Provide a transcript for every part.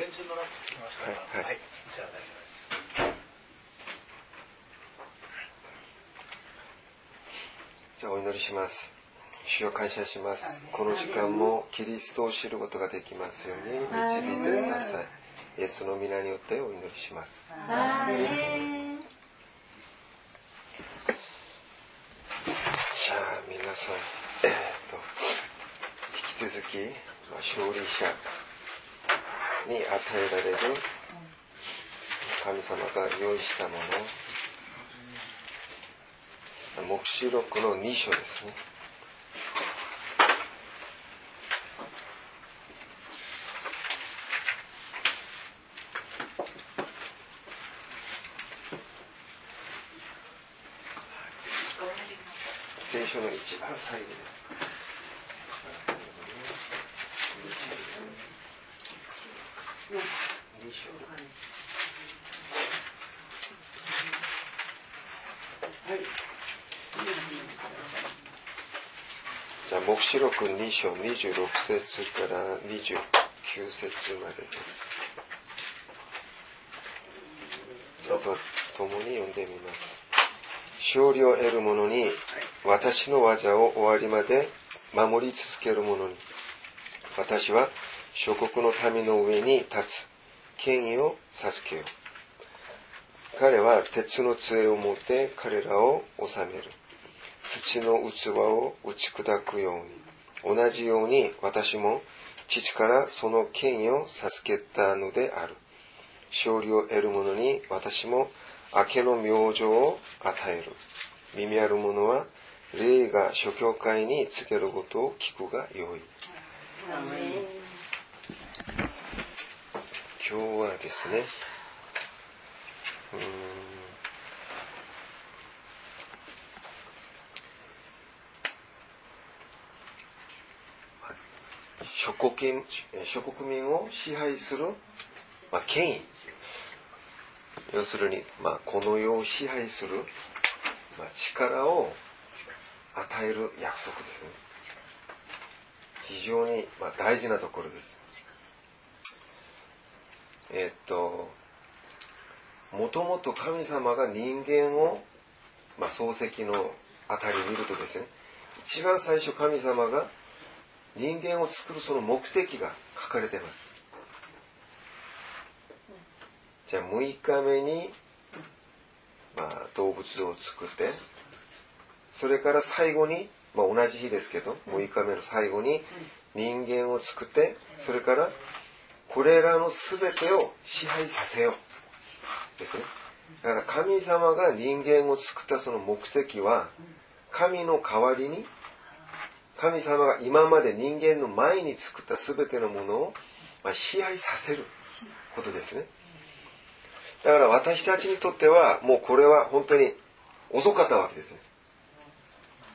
電柱のランプつきましたかはいはいじゃあ大丈夫ですじゃあお祈りします。主を感謝します。この時間もキリストを知ることができますように導いてください。イエスの皆によってお祈りします。アーメンじゃあ皆さん、えーっと、引き続き、まあ、勝利者に与えられる神様が用意したもの、黙示録の2章ですね。聖書の一番最後です。二章じゃあ、黙示録2章26節から29節までです。ちょっと共に読んでみます。勝利を得る者に、私の技を終わりまで守り続ける者に、私は諸国の民の上に立つ権威を授けよう。彼は鉄の杖を持って彼らを治める。土の器を打ち砕くように、同じように私も父からその権威を授けたのである。勝利を得る者に私も明けの明星を与える。耳ある者は霊が諸教会に告げることを聞くがよい。今日はですね、うん諸国民諸国民を支配する、まあ、権威。要するに、まあ、この世を支配する、まあ、力を与える約束ですね。非常に、まあ、大事なところです。えっともともと神様が人間を、まあ、漱石のあたり見るとですね一番最初神様が人間を作るその目的が書かれています。じゃあ6日目に、まあ、動物を作ってそれから最後に、まあ、同じ日ですけど6日目の最後に人間を作ってそれからこれらの全てを支配させよう。ですね。だから神様が人間を作ったその目的は神の代わりに神様が今まで人間の前に作った全てのものをまあ支配させることですね。だから私たちにとってはもうこれは本当に遅かったわけですね。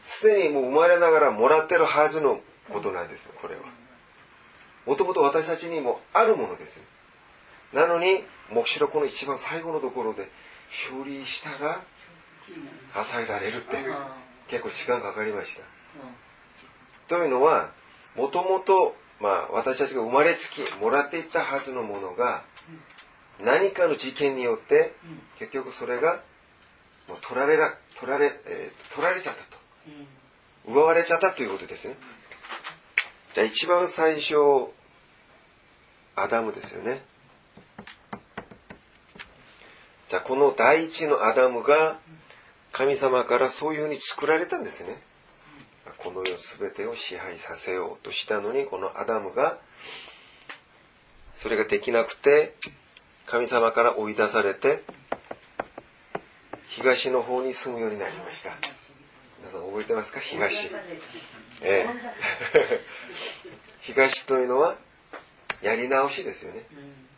すでにもう生まれながらもらってるはずのことなんですよこれは。もともと私たちにもあるものですなのに黙示録の一番最後のところで勝利したら与えられるって結構時間かかりました。というのはもともとまあ私たちが生まれつきもらっていったはずのものが何かの事件によって結局それがもう取られら取られ、えー取られちゃったと。奪われちゃったということですね。じゃあ一番最初アダムですよね。じゃあこの第一のアダムが神様からそういうふうに作られたんですねこの世すべてを支配させようとしたのにこのアダムがそれができなくて神様から追い出されて東の方に住むようになりました。皆さん覚えてますか？東。ええ。東というのはやり直しですよね。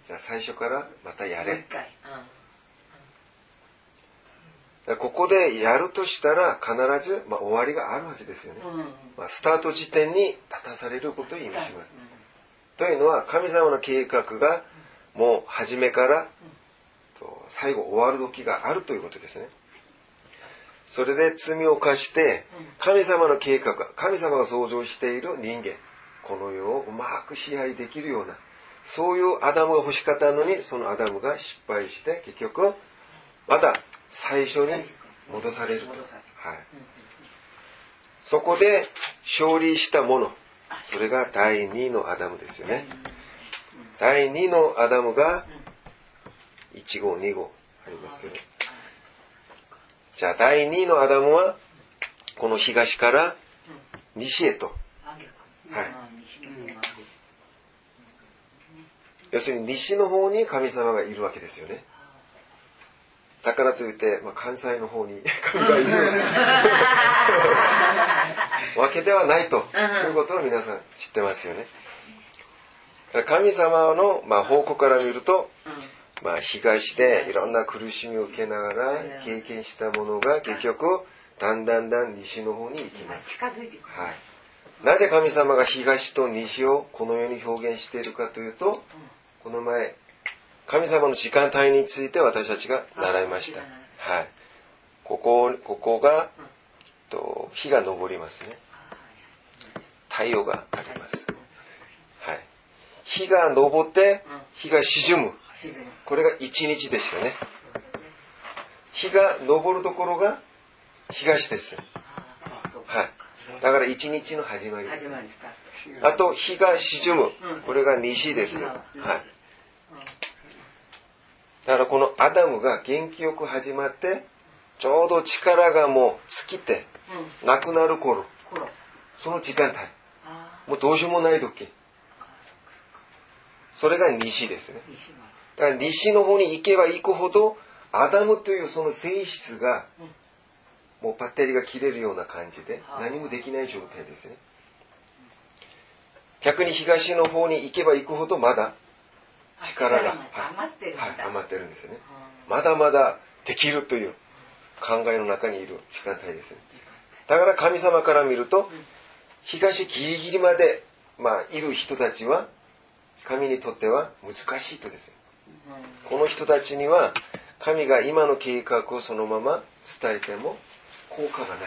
じゃあ最初からまたやれここでやるとしたら必ず、まあ、終わりがあるはずですよね、まあ、スタート時点に立たされることを意味します、というのは神様の計画がもう初めからと最後終わる時があるということですね。それで罪を犯して神様の計画神様が創造している人間この世をうまく支配できるようなそういうアダムが欲しかったのに、そのアダムが失敗して、結局、また最初に戻されると。はい。そこで勝利したもの、それが第二のアダムですよね。第二のアダムが1号、2号ありますけど。じゃあ第二のアダムは、この東から西へと。はい要するに西の方に神様がいるわけですよね。だからといって、まあ、関西の方に 神がいる わけではないと。いうことを皆さん知ってますよね。神様の、まあ、方向から見ると、まあ、東でいろんな苦しみを受けながら経験したものが結局だんだんだん西の方に行きます。近づいてくる。はい。なぜ神様が東と西をこのように表現しているかというと、この前、神様の時間帯について私たちが習いました。はい。ここ、ここが、と日が昇りますね。太陽があります。はい。日が昇って、日が沈む。これが一日でしたね。日が昇るところが東です。はい。だから一日の始まりですあと、日が沈む。これが西です。はい。だからこのアダムが元気よく始まって、ちょうど力がもう尽きて、うんなくなる頃、頃その時間帯。あもうどうしようもない時。それが西ですね。だから西の方に行けば行くほど、アダムというその性質が、もうバッテリーが切れるような感じで、何もできない状態ですね。逆に東の方に行けば行くほど、まだ力が、あ余ってるんだはい、余ってるんですね。うまだまだできるという考えの中にいる時間帯ですね。だから神様から見ると、東ギリギリまで、まあ、いる人たちは、神にとっては難しいとですね。この人たちには、神が今の計画をそのまま伝えても効果がない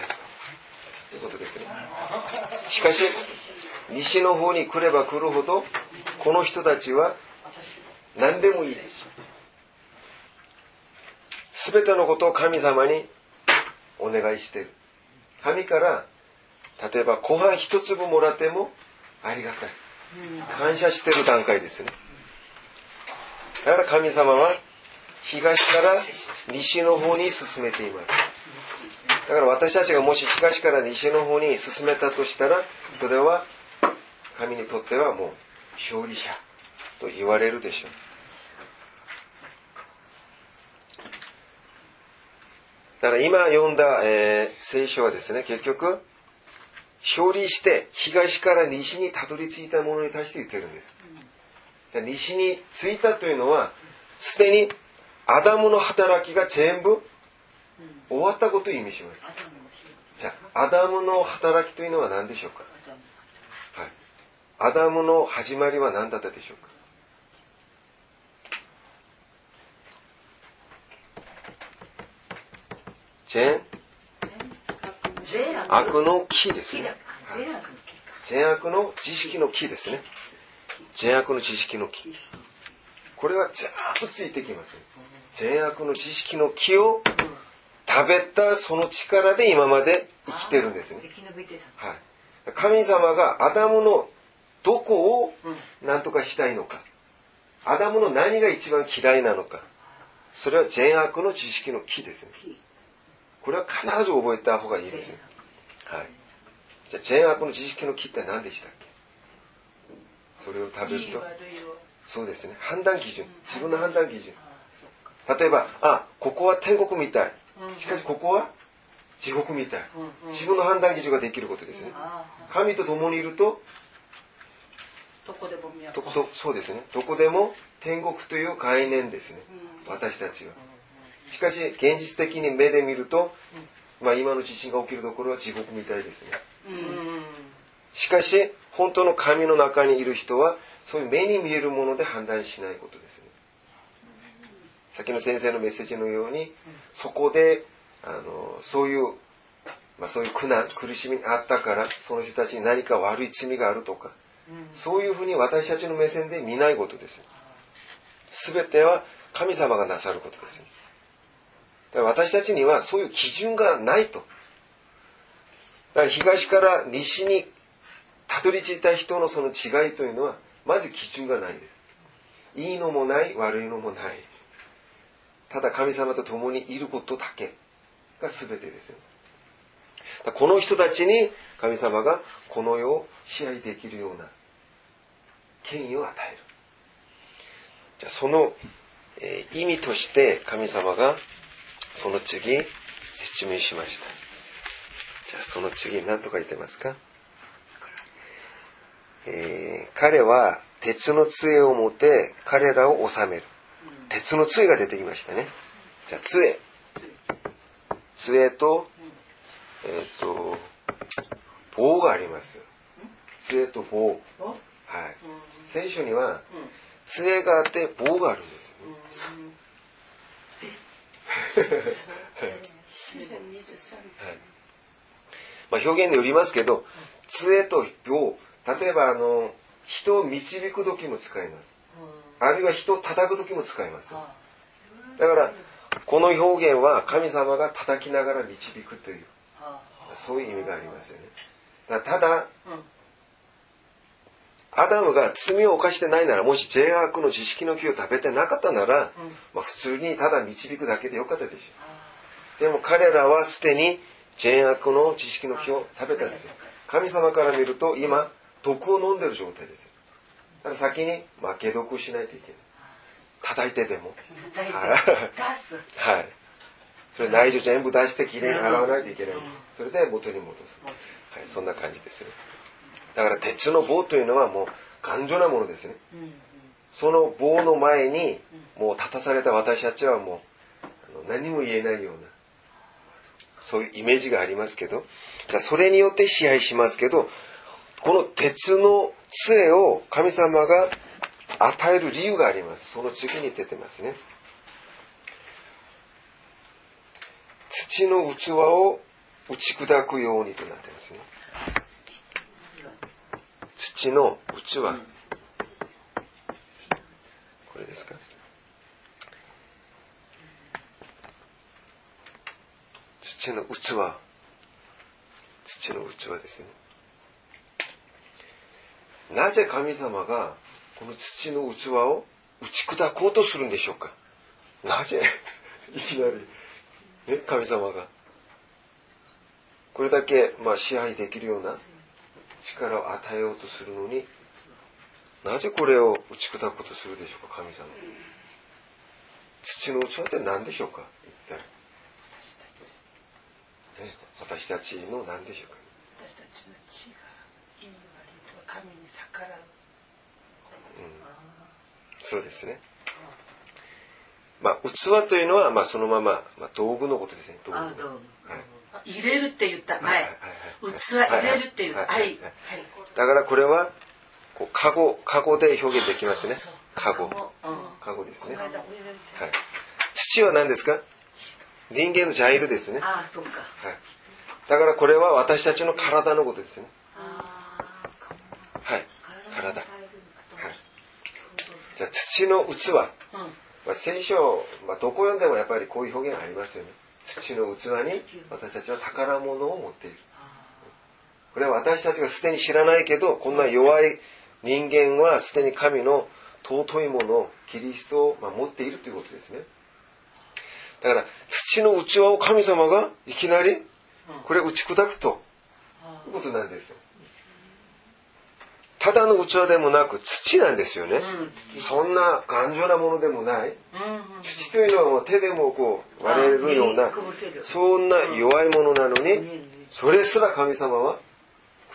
ということですね。しかし、西の方に来れば来るほど、この人たちは何でもいいです。すべてのことを神様にお願いしてる。神から、例えばご飯一粒もらってもありがたい。感謝してる段階ですね。だから神様は東から西の方に進めています。だから私たちがもし東から西の方に進めたとしたら、それは神にとってはもう勝利者と言われるでしょう。だから今読んだ、えー聖書はですね、結局、勝利して東から西にたどり着いたものに対して言ってるんです。西に着いたというのは、すでにアダムの働きが全部終わったことを意味します。じゃあ、アダムの働きというのは何でしょうか？はい。アダムの始まりは何だったでしょうか？善善悪の木ですね善悪の知識の木ですね。善悪の知識の木。これは全部ついてきます。善悪の知識の木を食べたその力で今まで生きてるんですね。はい。神様がアダムのどこをうん何とかしたいのか。アダムの何が一番嫌いなのか。それは善悪の知識の木ですね。木これは必ず覚えた方がいいですね。はい。じゃあ善悪の知識の木って何でしたっけ？それを食べると。そうですね。判断基準。自分の判断基準。例えば、あ、ここは天国みたい。しかしここは地獄みたい。自分の判断基準ができることですね。神と共にいると、どこでも見やどことそうですね。どこでも天国という概念ですね。私たちは。しかし、現実的に目で見ると、まあ今の地震が起きるところは地獄みたいですね。しかし、本当の神の中にいる人は、そういう目に見えるもので判断しないことですね。先の先生のメッセージのように、そこで、あの、そういう、まあそういう苦難、苦しみにあったから、その人たちに何か悪い罪があるとか、そういうふうに私たちの目線で見ないことです。すべては神様がなさることです。だから私たちにはそういう基準がないと。だから東から西にたどり着いた人のその違いというのは、まず基準がないです。いいのもない、悪いのもない。ただ神様と共にいることだけが全てですよ。この人たちに神様がこの世を支配できるような権威を与える。じゃその、えー意味として神様がその次説明しました。じゃあその次何と書いてますか？えー彼は鉄の杖を持って彼らを治める。鉄の杖が出てきましたね。じゃあ杖。杖と、えっ、と、棒があります。杖と棒。はい。お聖書には杖があって棒があるんですよね。詩篇23はいまあ、表現によりますけど、杖と棒、例えばあの、人を導く時も使います。あるいは人を叩く時も使います。あだから、この表現は神様が叩きながら導くという、あそういう意味がありますよね。だただ、うんアダムが罪を犯してないなら、もし善悪の知識の木を食べてなかったなら、うんまあ、普通にただ導くだけでよかったでしょ。でも彼らはすでに善悪の知識の木を食べたんですよ。神様から見ると今、毒を飲んでる状態ですよ。だから先に、まあ、解毒をしないといけない。叩いてでも。はい出すはい。それ内情全部出してきれいに洗わないといけない。それで元に戻す。はい、そんな感じですね。だから鉄の棒というのはもう頑丈なものですね。うんうん。その棒の前にもう立たされた私たちはもう何も言えないようなそういうイメージがありますけど。じゃあそれによって支配しますけどこの鉄の杖を神様が与える理由があります。その次に出てますね。土の器を打ち砕くようにとなってますね土の器これですか？土の器土の器ですね。なぜ神様がこの土の器を打ち砕こうとするんでしょうか？なぜいきなり、ね、神様がこれだけ、まあ、支配できるような力を与えようとするのになぜこれを打ち砕こうとするでしょうか神様。土の器って何でしょうか一体、ね、私たちの何でしょうか。私たちの血がいい悪いとか神に逆らう。そうですね。まあ器というのは、まあ、そのまま、まあ、道具のことですね。道具あどうもはい。あ入れるって言った前器入れるって言ったははいい。はい。だからこれはこうカゴカゴで表現できますね。そうそう。カゴ。うん。カゴですね。はい。土は何ですか？人間のジャイルですね。ああそっか。はい。だからこれは私たちの体のことですね。はい。体。体はい。じゃあ土の器。うん。まあ、聖書、まあ、どこ読んでもやっぱりこういう表現がありますよね土の器に私たちは宝物を持っている。これは私たちがすでに知らないけどこんな弱い人間はすでに神の尊いものキリストをまあ持っているということですね。だから土の器を神様がいきなりこれを打ち砕くということなんですよただの器でもなく土なんですよね、うん。そんな頑丈なものでもない。うん土というのはもう手でもこう割れるようなそんな弱いものなのにうん。それすら神様は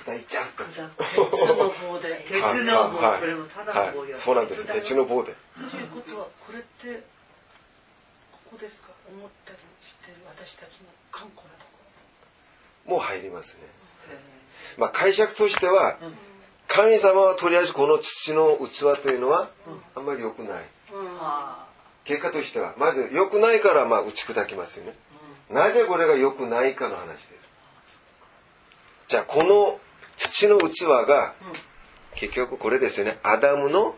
砕いちゃうと鉄の棒で。鉄の棒。はいこれもただの棒よ。はい。そうなんです。鉄の棒で。ということはこれってここですか？思ったりしてる。私たちの頑固なとこ。もう入りますね。まあ解釈としては神様はとりあえずこの土の器というのはあんまり良くないあ結果としてはまず良くないからまあ打ち砕きますよねなぜこれが良くないかの話ですじゃあこの土の器が結局これですよね。アダムの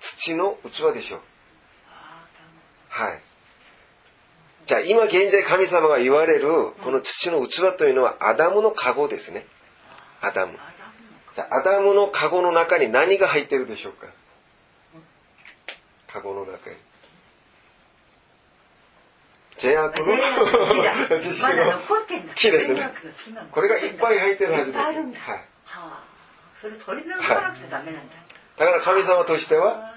土の器でしょう。はい。じゃあ今現在神様が言われるこの土の器というのはアダムの籠ですね。アダム。アダムの籠の中に何が入ってるでしょうか？籠の中に。善悪の知識の木ですね。これがいっぱい入ってるはずです。はい。はあそれ取り除かなくちゃダメなんだ、だから神様としては、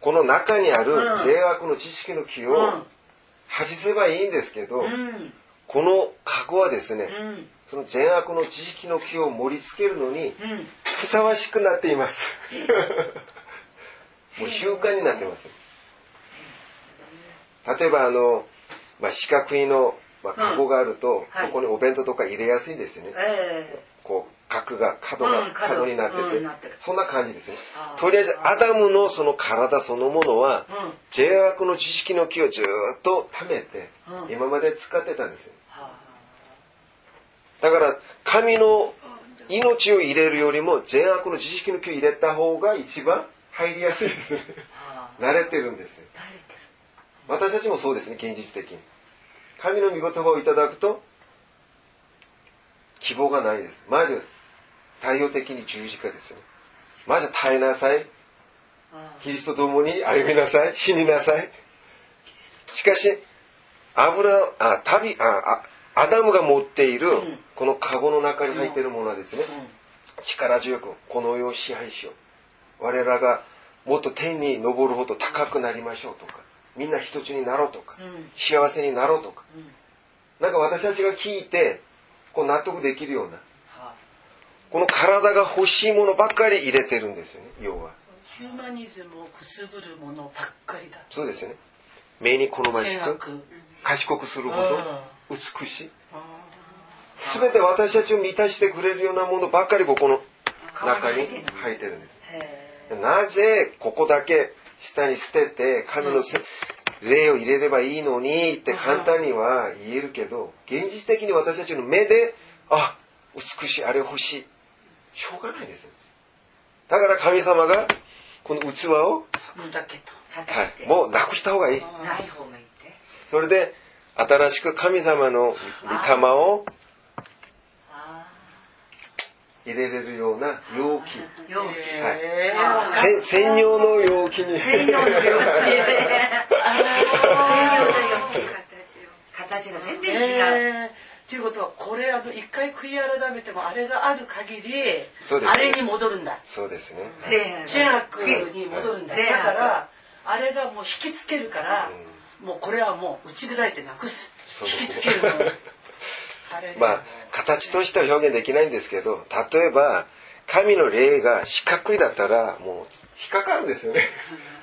この中にあるうん。善悪の知識の木をうん。外せばいいんですけど、うんこの籠はですね、うんその善悪の知識の木を盛り付けるのにうんふさわしくなっています。もう習慣になってます。例えばあの、まあ、四角いの、まあ、カゴがあると、はいそこにお弁当とか入れやすいですよね。えこう、角が、角うがん角角になってて、そんな感じですねとりあえず、アダムのその体そのものは、善悪の知識の木をずーっと貯めて、うん今まで使ってたんですよ。はだから、神の命を入れるよりも、善悪の知識の木を入れた方が一番入りやすいですね。慣れてるんですよ。私たちもそうですね、現実的に。神の御言葉をいただくと、希望がないです。まず、対応的に十字架ですよね。まず耐えなさい。あキリストと共に歩みなさい。死になさい。しかし、油、あ、旅、あ、あアダムが持っているうん、このカゴの中に入っているものはですね、あ力強くこの世を支配しよう。我らがもっと天に昇るほど高くなりましょうとか、みんな一つになろうとか、幸せになろうとか、うんなんか私たちが聞いて、こう納得できるような、はこの体が欲しいものばっかり入れてるんですよね、要は。ヒューマニズムをくすぶるものばっかりだそうですよね。目に好ましく、賢くするほど美しい。あすべて私たちを満たしてくれるようなものばっかりここのあ中に川入ってるんです。へなぜここだけ下に捨てて神のせ霊を入れればいいのにって簡単には言えるけど、現実的に私たちの目で、あ、美しい、あれ欲しい。しょうがないです。だから神様がこの器を、もうなくした方がいい。ない方がいいって。それで新しく神様の御霊をあ入れれるような容器。あ容器。へあせ専用の容器に。専用の容器。専用の容器。形が全然違うえー、ということはこれあの一回悔い改めてもあれがある限りそうですあれに戻るんだ。そうですね。善悪に戻るんだ。善悪。だからあれがもう引きつけるからもうこれはもう打ち砕いてなくす。引きつけるの あれまあ、形としては表現できないんですけど、例えば、神の霊が四角いだったら、もう、引っかかるんですよね。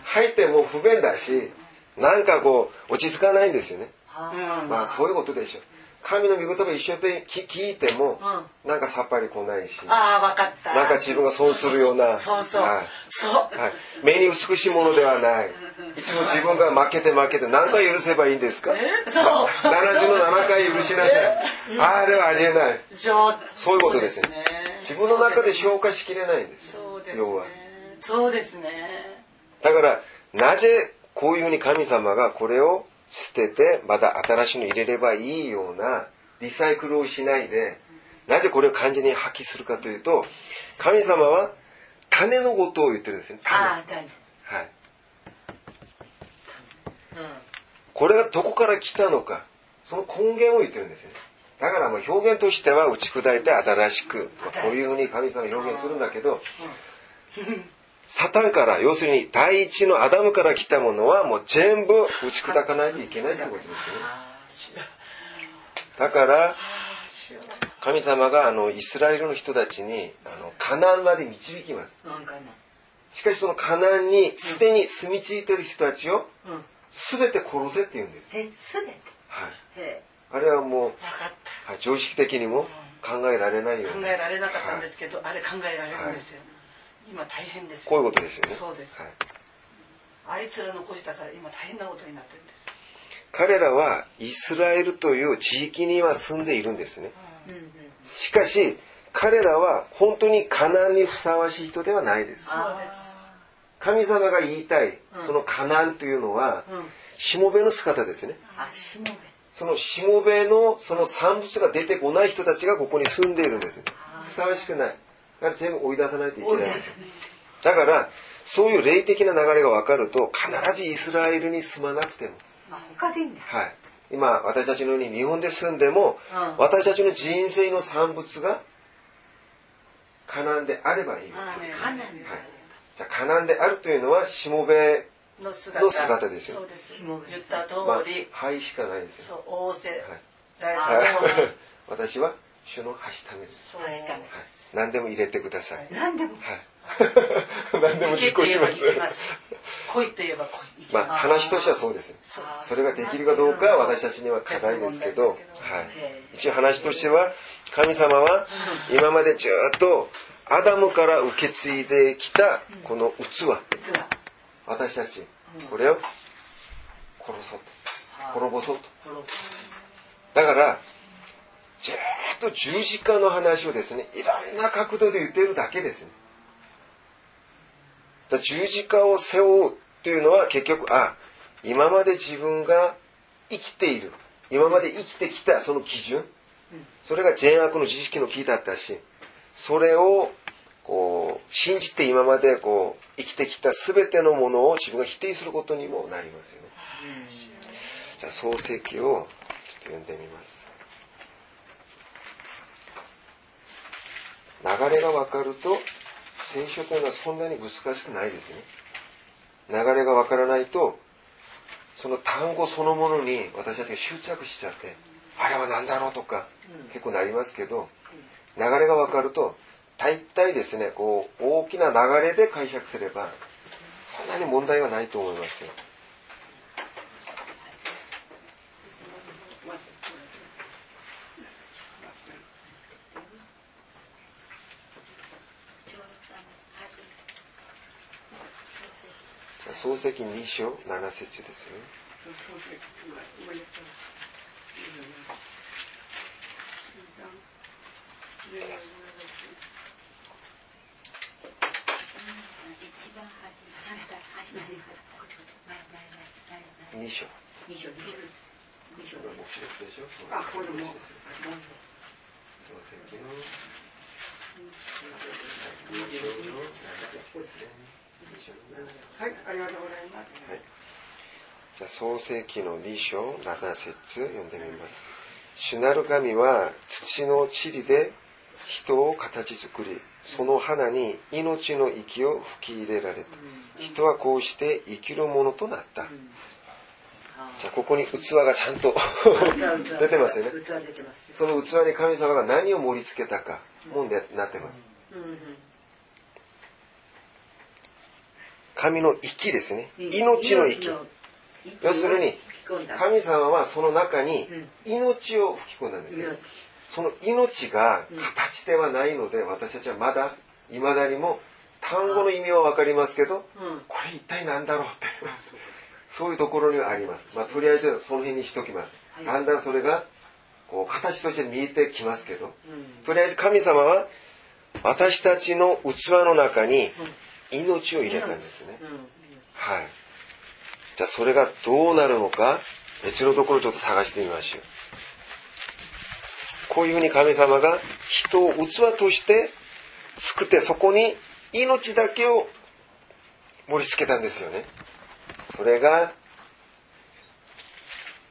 入ってもう不便だし、なんかこう、落ち着かないんですよね。うんまあ、そういうことでしょう。神の御言葉一生懸命聞聞いても、うんなんかさっぱり来ないし、ああ分かった。なんか自分が損するような、そうそうはい。そう。はい、目に美しいものではない。い。つも自分が負けて負けて何回許せばいいんですか？え？そう。77回許しなさい。あれはありえない。そうそういうことですね。自分の中で消化しきれないんです。そうですね。要は。そうですね。だから、なぜこういうふうに神様がこれを捨てて、また新しいの入れればいいようなリサイクルをしないで、なぜこれを完全に破棄するかというと、神様は種のことを言ってるんですよ。種。はい。うんこれがどこから来たのか、その根源を言ってるんですよね。だからまあ表現としては打ち砕いて新しく、まあこういうふうに神様は表現するんだけど、サタンから、要するに第一のアダムから来たものはもう全部打ち砕かないといけないということですね。だから、神様があのイスラエルの人たちにあのカナンまで導きます。しかしそのカナンにすでに住み着いている人たちをうん全て殺せって言うんです。えすべて？はい。へあれはもう、常識的にも考えられないような。考えられなかったんですけど、あれ考えられるんですよ、今大変ですよこういうことですよね。そうです、はいあいつら残したから今大変なことになってるんです彼らはイスラエルという地域には住んでいるんですね。えうんうんしかし、彼らは本当にカナンにふさわしい人ではないです。そうです神様が言いたい、そのカナンというのは、うんしもべの姿ですね。あ、しもべ。そのしもべのその産物が出てこない人たちがここに住んでいるんです。ふさわしくない。だから全部追い出さないといけない。だから、そういう霊的な流れが分かると、必ずイスラエルに住まなくても。あ、他でいいんだ。はい。今、私たちのように日本で住んでも、うん私たちの人生の産物が、カナンであればいい。あーねかなり。じゃあ、カナンであるというのは、しもべ、の姿の姿ですよそうです言った通まあり、、灰しかないですよ。そう仰せはい大は 主のはしためです。何でも入れてください。何でも。はい。何でも実行します。行きます来いと言えば来い行きまあ、話としてはそうですよ。それができるかどうかは私たちには課題ですけど、はい。一応話としては、神様は今までずっとアダムから受け継いできたこの器。私たち、これを殺そうと。滅ぼそうと。だから、ずっと十字架の話をですね、いろんな角度で言っているだけですね。十字架を背負うというのは結局、あ、今まで自分が生きている。今まで生きてきたその基準。それが善悪の知識の木だったし、それをこう信じて今までこう生きてきた全てのものを自分が否定することにもなりますよね。じゃあ創世記をちょっと読んでみます。流れがわかると聖書というのはそんなに難しくないですね。流れがわからないとその単語そのものに私たちが執着しちゃってあれは何だろうとか結構なりますけど流れがわかると大体ですねこう大きな流れで解釈すればそんなに問題はないと思いますよ。創世記2章7節ですよね。一番初め、初めて、前、前、前、前、2章。二章、二章。これは目視録でしょ？あこれも創世記の2章の。2章の7節はい、ありがとうございます。はい。じゃあ創世記の2章7節読んでみます。主なる神は土の塵で人を形作り、その花に命の息を吹き入れられた。人はこうして生きるものとなった。じゃあここに器がちゃんと出てますよね。その器に神様が何を盛り付けたか、もんでなってます。神の息ですね。命の息。要するに、神様はその中に命を吹き込んだんですよ。その命が形ではないので、私たちはまだ、未だにも、単語の意味はわかりますけど、これ一体何だろうって、そういうところにはあります。まあ、とりあえずその辺にしときます。だんだんそれが、こう、形として見えてきますけど、とりあえず神様は、私たちの器の中に命を入れたんですね。はい。じゃあそれがどうなるのか、別のところちょっと探してみましょう。こういうふうに神様が人を器として作ってそこに命だけを盛り付けたんですよね。それが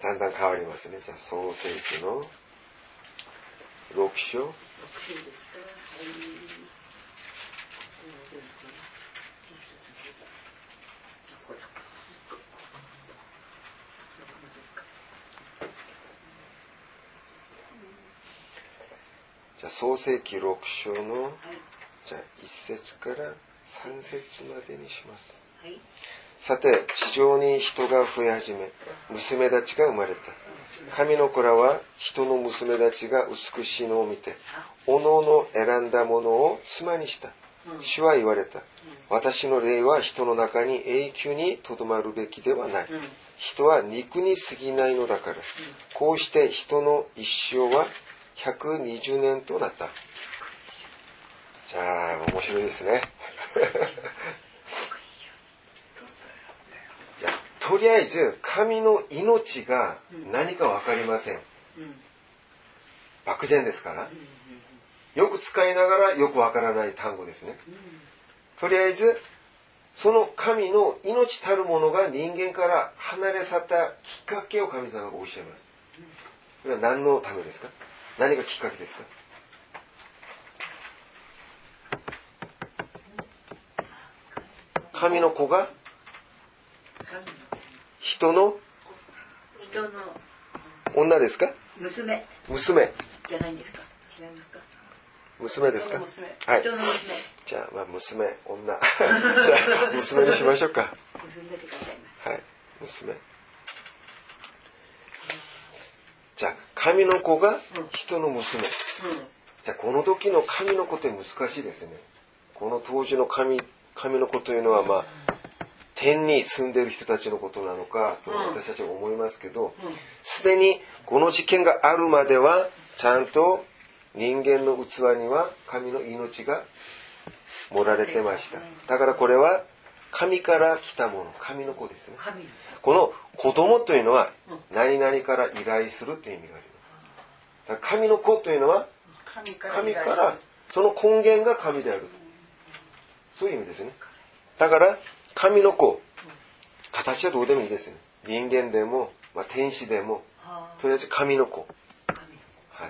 だんだん変わりますね。じゃあ創世記の6章。創世記6章のじゃあ1節から3節までにします。はい。さて、地上に人が増え始め、娘たちが生まれた。神の子らは人の娘たちが美しいのを見て、おのおの選んだものを妻にした。主は言われた。私の霊は人の中に永久にとどまるべきではない。人は肉に過ぎないのだから。こうして人の一生は120年となった。ああ、面白いですね。じゃあとりあえず、神の命が何かわかりません。うん漠然ですから。よく使いながらよくわからない単語ですね。とりあえず、その神の命たるものが人間から離れ去ったきっかけを神様がおっしゃいます。それは何のためですか？何がきっかけですか？神の子が？人の？女ですか？娘娘。じゃないんですか？違いますか？娘ですか？娘はい人。の娘じゃあ、まあ、娘、女。じゃあ、娘にしましょうか。はい。娘。じゃあ、神の子が人の娘。じゃあ、この時の神の子って難しいですね。この当時の神、神の子というのは、まあ、天に住んでいる人たちのことなのかとうん私たちは思いますけどうん、すでにこの事件があるまでは、ちゃんと人間の器には神の命が盛られてました。だからこれは神から来たもの、神の子ですね。この子供というのはうん何々から依頼するという意味があります。神の子というのは神からその根源が神である。そういう意味ですね。だから神の子、形はどうでもいいですね。人間でも、まあ、天使でも、はとりあえず神の子。は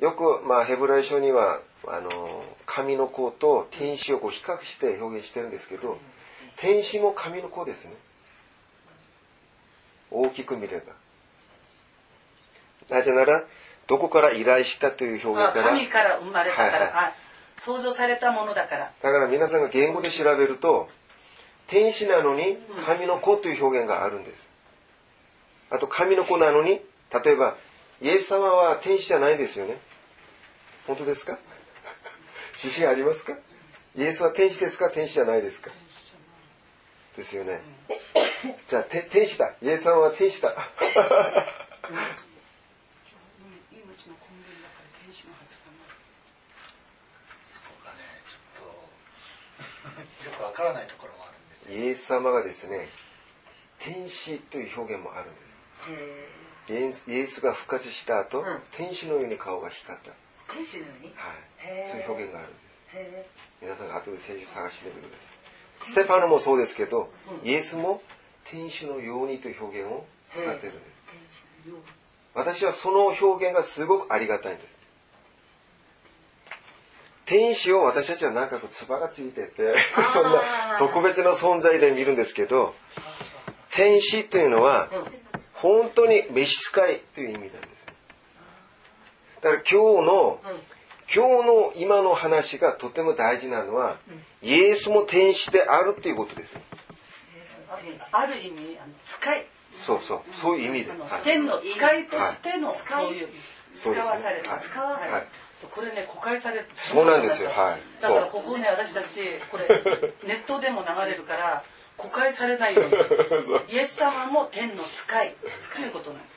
い、よく、まあ、ヘブライ書にはあの神の子と天使をこう比較して表現してるんですけど天使も神の子ですね。大きく見れば。なぜならどこから依頼したという表あ現から神から生まれたから、はいはい。あ想像されたものだから。だから皆さんが言語で調べると天使なのに神の子という表現があるんです。あと神の子なのに例えばイエス様は天使じゃないですよね。本当ですか？自信ありますか？イエスは天使ですか？天使じゃないですか。ですよね。じゃあて天使だ。イエス様は天使だ。からなそこがね。ちょっとよくわからないところもあるんですよ。イエス様がですね天使という表現もあるんですイエスイエスが復活した後、うん。天使のように顔が光った天使のように？はい、そういう表現があるんです。へ皆さんが後で聖書探してみてください。ステパノもそうですけど、イエスも天使のようにという表現を使ってるんです。私はその表現がすごくありがたいんです。天使を私たちはなんかこう、つばがついてて、そんな特別な存在で見るんですけど、天使というのは、本当に召使いという意味なんです。だから今日の、今日の今の話がとても大事なのは、イエスも天使であるっていうことです。ある意味使い。そうそう、そういう意味で。天の使いとしてのそういう使わされた、はい使わされた。はい。これね公開されてそうなんですよ。はい。だからここね私たちこれ ネットでも流れるから公開されないように。イエス様も天の使い。ということなんです。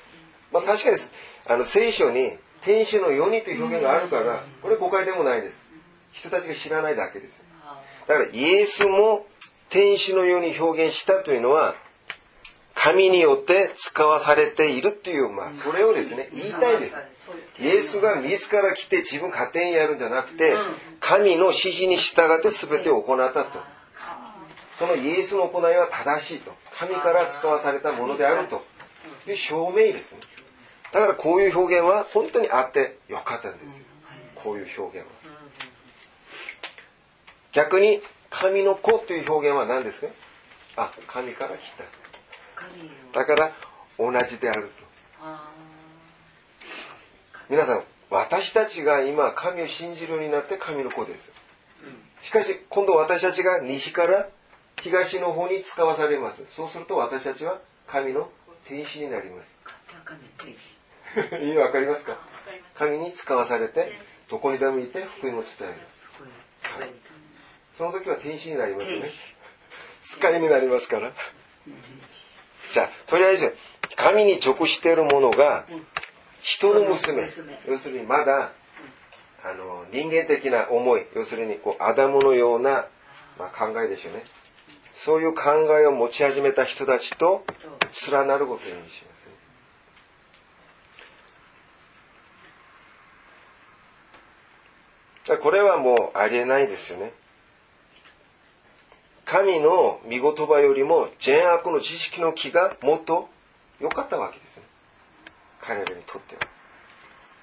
まあ確かにですあの聖書に天使のようにという表現があるから、これ誤解でもないです。人たちが知らないだけです。だからイエスも天使のように表現したというのは、神によって使わされているっていう、まあそれをですね、言いたいです。イエスが自ら来て自分勝手にやるんじゃなくて、神の指示に従って全てを行ったと。そのイエスの行いは正しいと。神から使わされたものであるという証明ですね。だからこういう表現は本当にあってよかったんですよ。こういう表現は。逆に神の子という表現は何ですか？あ、神から来た。だから同じであると。あ皆さん、私たちが今神を信じるようになって神の子です。しかし今度私たちが西から東の方に使わされます。そうすると私たちは神の天使になります。意味わかりますか？神に使わされてどこにでもいて福音を伝える。はい。その時は天使になりますよね。天。使。いになりますから。じゃあ、とりあえず、神に直しているものが、人の娘。人の娘。要するにまだ、あの人間的な思い要するにこうアダムのような、まあ、考えでしょうね。そういう考えを持ち始めた人たちと連なることを意味しますねだからこれはもうありえないですよね。神の御言葉よりも善悪の知識の木がもっと良かったわけですね彼らにとっては。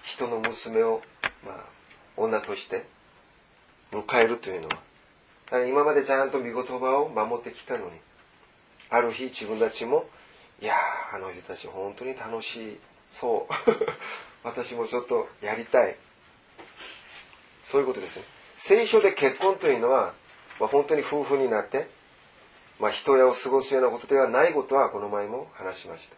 人の娘を、まあ、女として迎えるというのは。だから今までちゃんと御言葉を守ってきたのに。ある日自分たちもいやーあの人たち本当に楽しいそう。私もちょっとやりたい。そういうことですね。聖書で結婚というのは、まあ、本当に夫婦になって、まあ、一夜を過ごすようなことではないことはこの前も話しました。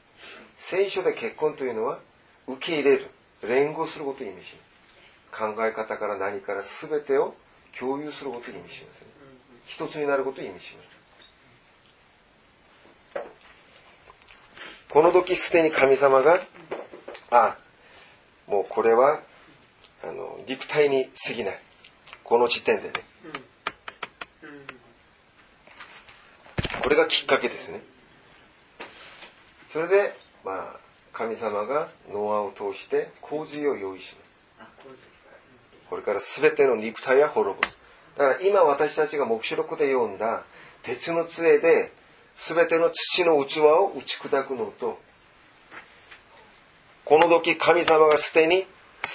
聖書で結婚というのは受け入れる連合することを意味します。考え方から何から全てを共有することを意味しますね。一つになることを意味します。この時すでに神様があもうこれはあの肉体に過ぎない。この時点でね。これがきっかけですね。それでまあ神様がノアを通して洪水を用意します。これから全ての肉体は滅ぼす。だから今私たちが黙示録で読んだ鉄の杖で全ての土の器を打ち砕くのとこの時神様がすでに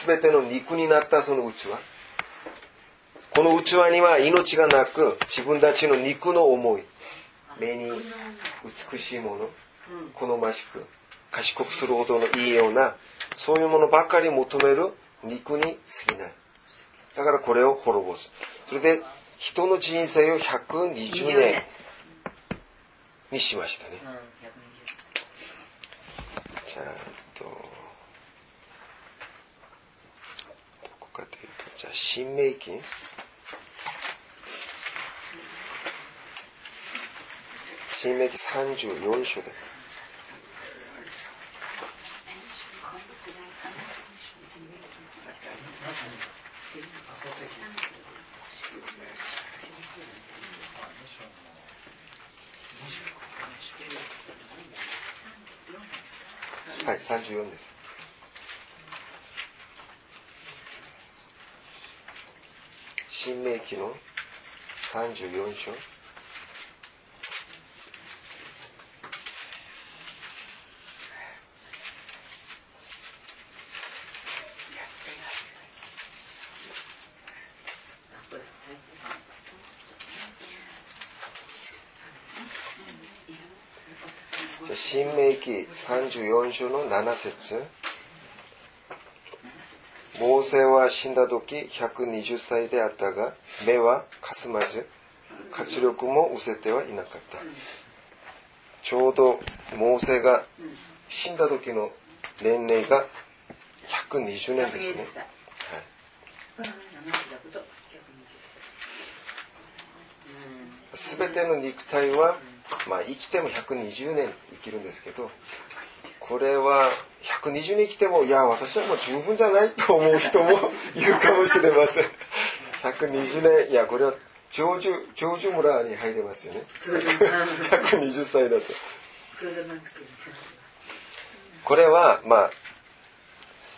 全ての肉になったその器。この器には命がなく自分たちの肉の思い。目に美しいもの。好ましく賢くするほどのいいようなそういうものばかり求める肉に過ぎない。だからこれを滅ぼす。それで人の人生を120年にしましたね。じゃあとどこかというとじゃあ新明記新明記34章ですはい、34です。新明記の34章。新明記34章の7節モーセは死んだ時120歳であったが目はかすまず活力も失せてはいなかった。ちょうどモーセが死んだ時の年齢が120年ですね、はい、全ての肉体はまあ生きても120年生きるんですけど、これは120年生きても、いや、私はもう十分じゃないと思う人も いるかもしれません。120年、いや、これは長寿、長寿村に入れますよね。120歳だと。これは、まあ、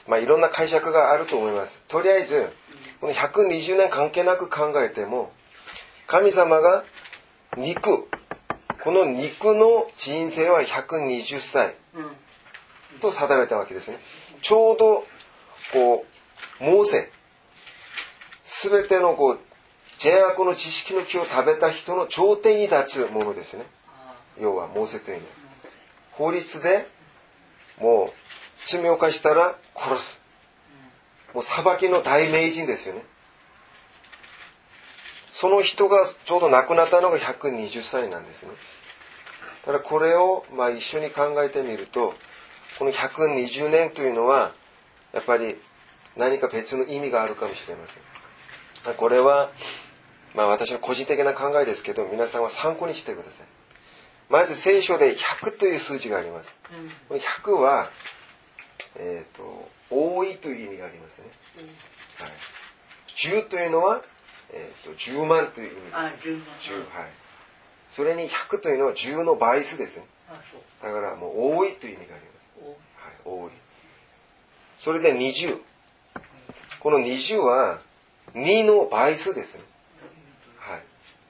まあいろんな解釈があると思います。とりあえず、この120年関係なく考えても、神様が肉、この肉の人生は120歳と定めたわけですね。ちょうど、こう、モーセ、すべてのこう、善悪の知識の木を食べた人の頂点に立つものですね。要は、モーセというのは。法律で、もう、罪を犯したら殺す。もう裁きの大名人ですよね。その人がちょうど亡くなったのが120歳なんですね。だからこれをまあ一緒に考えてみると、この120年というのは、やっぱり何か別の意味があるかもしれません。これは、まあ私の個人的な考えですけど、皆さんは参考にしてください。まず聖書で100という数字があります。この100は、えっ、ー、と、多いという意味がありますね。はい10というのは、えー、と10万という意味。あ十万10はい。それに100というのは10の倍数ですね。だからもう多いという意味があります。多い。それで20。この20は2の倍数です。は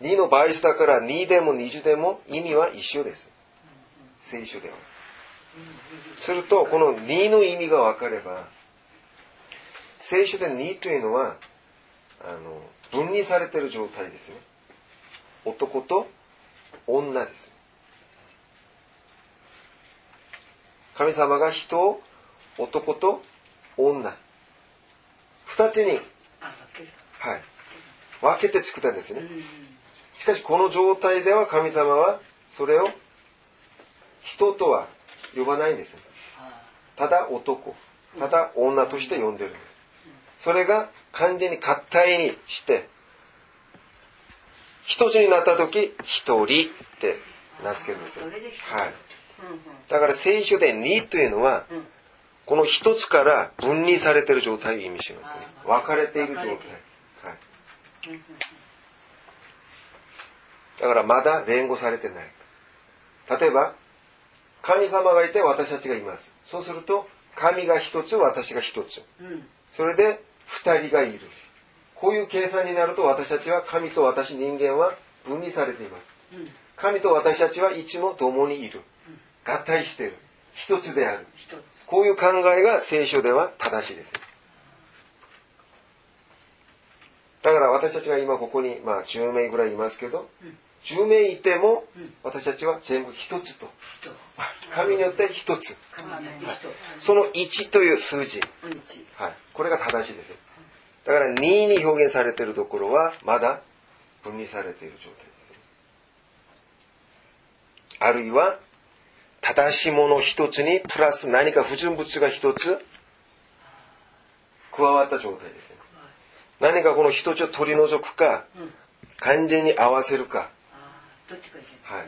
い。2の倍数だから2でも20でも意味は一緒です。聖書では。すると、この2の意味が分かれば、聖書で2というのは、あの、分離されてる状態ですね。男と女です。神様が人を男と女、二つに、はい、分けて作ったんですね。うんしかしこの状態では神様はそれを人とは呼ばないんです。あただ男、ただ女として呼んでるんです。それが完全に合体にして、一つになった時、一人って名付けるんですよ。はい。うんだから聖書で二というのは、この一つから分離されている状態を意味しますね。あ分かれている状態。はい。だからまだ連合されてない。例えば、神様がいて私たちがいます。そうすると、神が一つ、私が一つ。うんそれで、二人がいる。こういう計算になると私たちは神と私人間は分離されています。うん神と私たちはいつも共にいる。合体している。一つである。こういう考えが聖書では正しいです。だから私たちが今ここに、まあ、10名ぐらいいますけど、うん10名いてもうん私たちは全部一つと。人神によって一つ。その1という数字。はい。これが正しいです。だから2に表現されているところはまだ分離されている状態です。あるいは、正しいもの一つにプラス何か不純物が一つ加わった状態です。何かこの一つを取り除くか、うん完全に合わせるか、はい。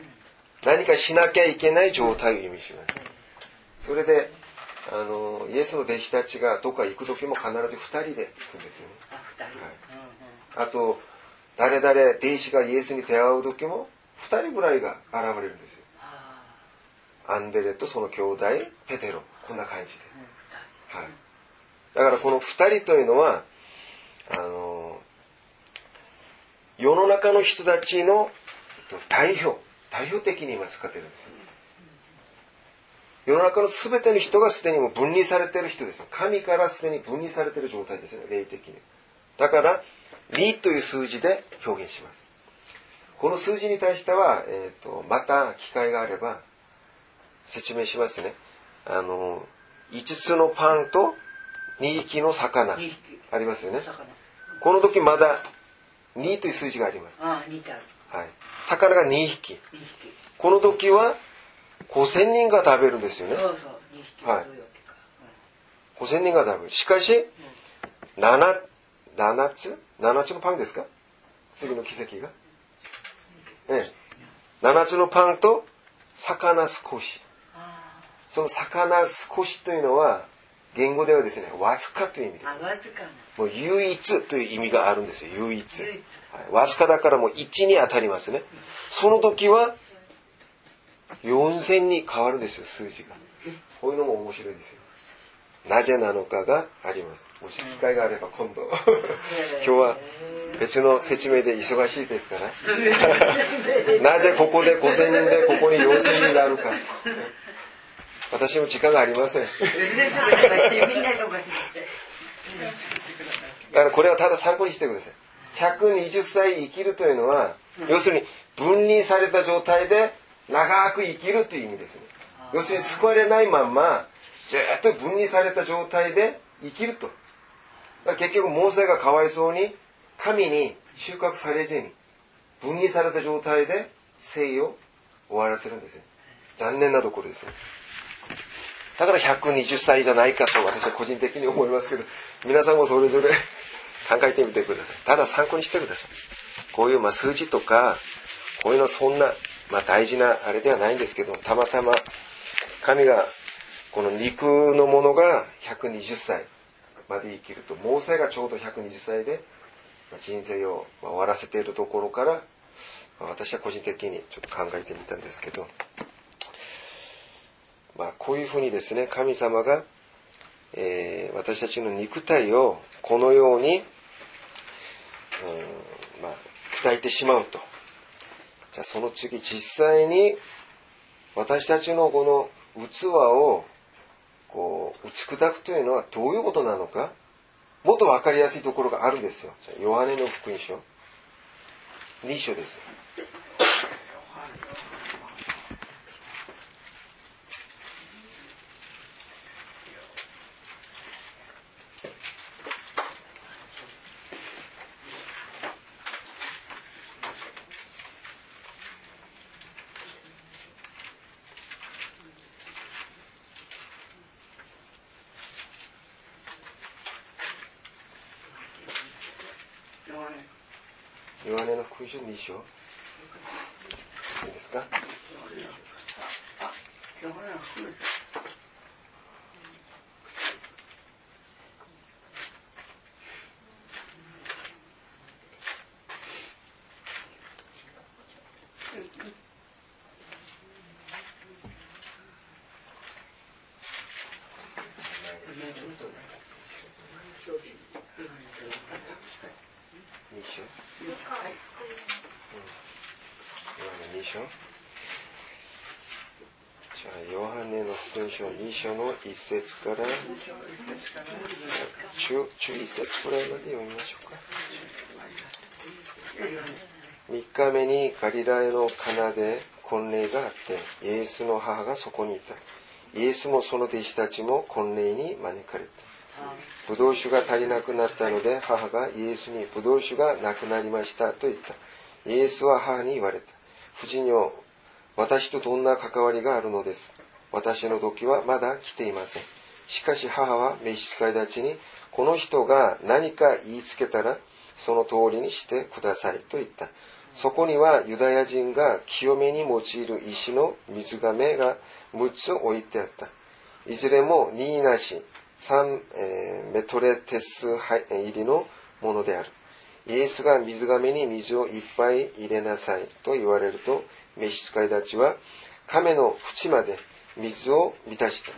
何かしなきゃいけない状態を意味します。それで、あの、イエスの弟子たちがどっか行く時も必ず二人で行くんですよね。はいあと、誰々弟子がイエスに出会う時も二人ぐらいが現れるんですよ。あアンデレとその兄弟、ペテロ。こんな感じで。はい。だからこの二人というのは、あの、世の中の人たちのえっと代表、代表的に今使ってるんです。世の中の全ての人がすでにもう分離されている人です。神からすでに分離されている状態ですね、霊的に。だから、2という数字で表現します。この数字に対しては、えっ、と、また機会があれば、説明しますね。あの、5つのパンと2匹の魚。ありますよね。魚この時まだ2という数字があります。はい。魚が2匹。二匹この時は5000人が食べるんですよね。そうはいどういうわけか5000人が食べる。しかし、7、7つ ?7 つのパンですか？次の奇跡が。ええ。7つのパンと魚少し。あその魚少しというのは、言語ではですね、わずかという意味です。あわずかなもう唯一という意味があるんですよ、唯一。唯一はいわずかだからもう1に当たりますね。その時は、4000に変わるんですよ、数字が。こういうのも面白いですよ。なぜなのかがあります。もし機会があれば今度。今日は別の説明で忙しいですから。なぜここで5000人でここに4000人になるか。私も時間がありません。だかからこれはただ参考にしてください。120歳生きるというのは、要するに分離された状態で長く生きるという意味ですね。要するに救われないまんま、ずっと分離された状態で生きると。結局、モーセがかわいそうに、神に収穫されずに、分離された状態で生を終わらせるんですよ。残念なところですね。だから120歳じゃないかと私は個人的に思いますけど、皆さんもそれぞれ 考えてみてください。ただ参考にしてください。こういうまあ数字とか、こういうのはそんな、まあ大事なあれではないんですけど、たまたま神がこの肉のものが120歳まで生きると、モーセがちょうど120歳で人生を終わらせているところから、私は個人的にちょっと考えてみたんですけど、まあ、こういうふうにですね、神様が、えー私たちの肉体をこのように、うんまあ、砕いてしまうと。じゃあその次、実際に私たちのこの器をこう打ち砕くというのはどういうことなのかもっと分かりやすいところがあるんですよ。じゃあヨハネの福音書。2章です。ヨハネの福音書2章。いいですか2章。ヨハじゃあ、ヨハネの福音書2章の1節から中、中1節くらいまで読みましょうか。3日目にガリラヤのカナで婚礼があって、イエスの母がそこにいた。イエスもその弟子たちも婚礼に招かれた。ブドウ酒が足りなくなったので母がイエスにブドウ酒がなくなりましたと言った。イエスは母に言われた。夫人よ、私とどんな関わりがあるのです。私の時はまだ来ていません。しかし母は召使いたちに、この人が何か言いつけたら、その通りにしてくださいと言った。そこにはユダヤ人が清めに用いる石の水亀が6つ置いてあった。いずれも2位なし、3、えーメトレテス入りのものである。イエスが水亀に水をいっぱい入れなさいと言われると、召使いたちは亀の縁まで水を満たした。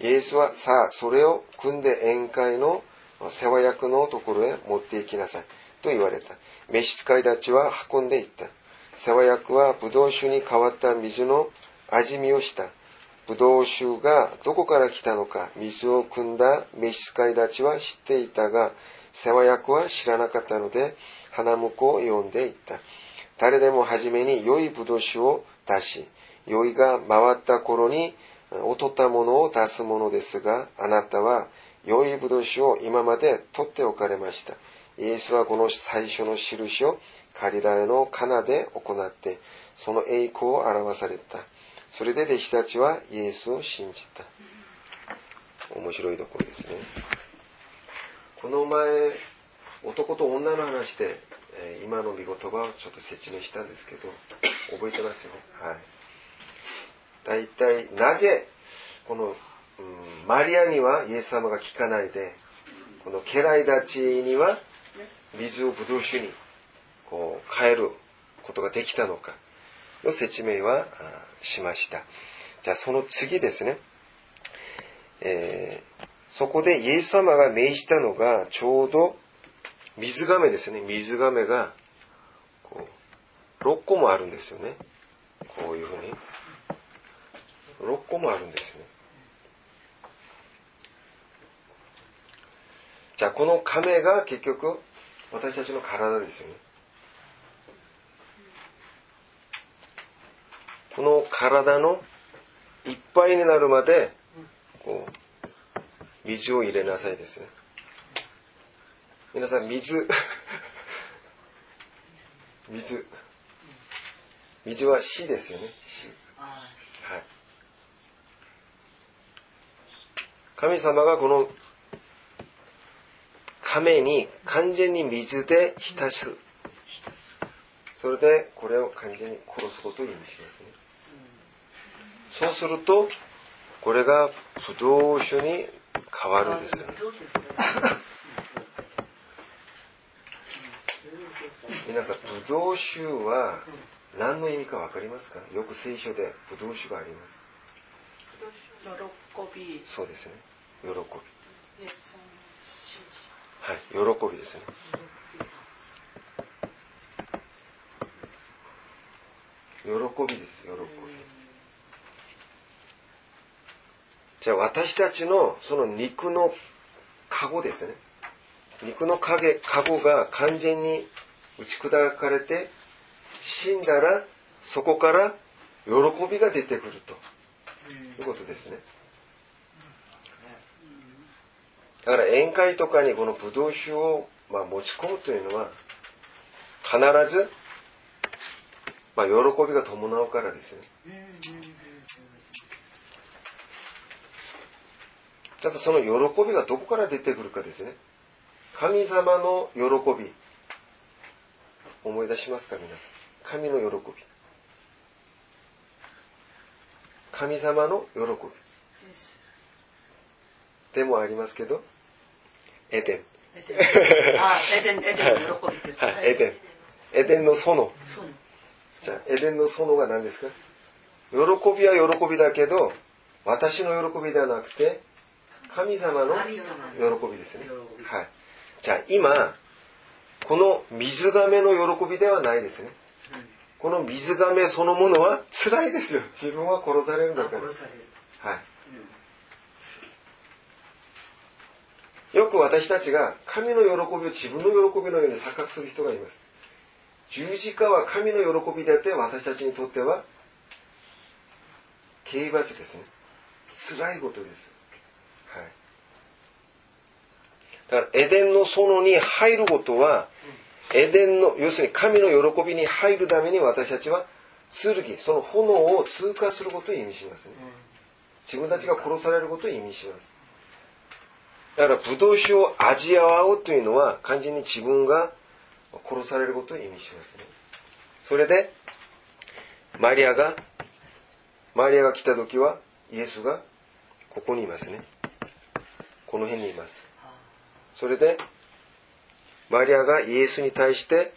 イエスはさあ、それを組んで宴会の世話役のところへ持って行きなさいと言われた。召使いたちは運んでいった。世話役はブドウ酒に変わった水の味見をした。ブドウ酒がどこから来たのか、水を汲んだ召使いたちは知っていたが、世話役は知らなかったので、花婿を呼んでいった。誰でも初めに良いブドウ酒を出し、酔いが回った頃に劣ったものを出すものですが、あなたは良いブドウ酒を今まで取っておかれました。イエスはこの最初の印をカリラヤのカナで行って、その栄光を表された。それで弟子たちはイエスを信じた。面白いところですね。この前、男と女の話で、えー今の見言葉をちょっと説明したんですけど、覚えてますよ。はい。大体、なぜ、この、うんマリアにはイエス様が聞かないで、この家来たちには水をブドウ酒にこう変えることができたのかの説明はしました。じゃあその次ですね。えーそこでイエス様が命じたのがちょうど水亀ですね。水亀がこう6個もあるんですよね。こういうふうに。6個もあるんですよね。じゃあこの亀が結局私たちの体ですよね。この体のいっぱいになるまでこう水を入れなさいですね。皆さん水 水水は死ですよね。死。はい。神様がこの亀に完全に水で浸す。それでこれを完全に殺すことを意味しますね。そうすると、これがブドウ酒に変わるんですよ。皆さん、ブドウ酒は何の意味かわかりますか？よく聖書でブドウ酒があります。喜び、そうですね。喜び。はい、喜びですね。喜びです、喜び。じゃあ私たちのその肉のカゴですね。肉の影、カゴが完全に打ち砕かれて死んだらそこから喜びが出てくるということですね。だから宴会とかにこのブドウ酒を、まあ、持ち込むというのは必ず、まあ、喜びが伴うからですね。ちゃんとその喜びがどこから出てくるかですね。神様の喜び。思い出しますか皆さん。神の喜び。神様の喜び。でもありますけど、エデン。エデンあ エデン、エデンの喜びって言ってはい、エデン。エデンの園。じゃあ、エデンの園が何ですか？喜びは喜びだけど、私の喜びではなくて、神様の喜びですね。はい。じゃあ、今、この水亀の喜びではないですね。この水亀そのものは辛いですよ。自分は殺されるんだから。はい。よく私たちが神の喜びを自分の喜びのように錯覚する人がいます。十字架は神の喜びであって私たちにとっては刑罰ですね。辛いことです。はい。だからエデンの園に入ることは、エデンの、要するに神の喜びに入るために私たちは剣、その炎を通過することを意味しますね。自分たちが殺されることを意味します。だから、ブドウ酒を味わうというのは、完全に自分が殺されることを意味しますね。それで、マリアが、マリアが来た時は、イエスがここにいますね。この辺にいます。それで、マリアがイエスに対して、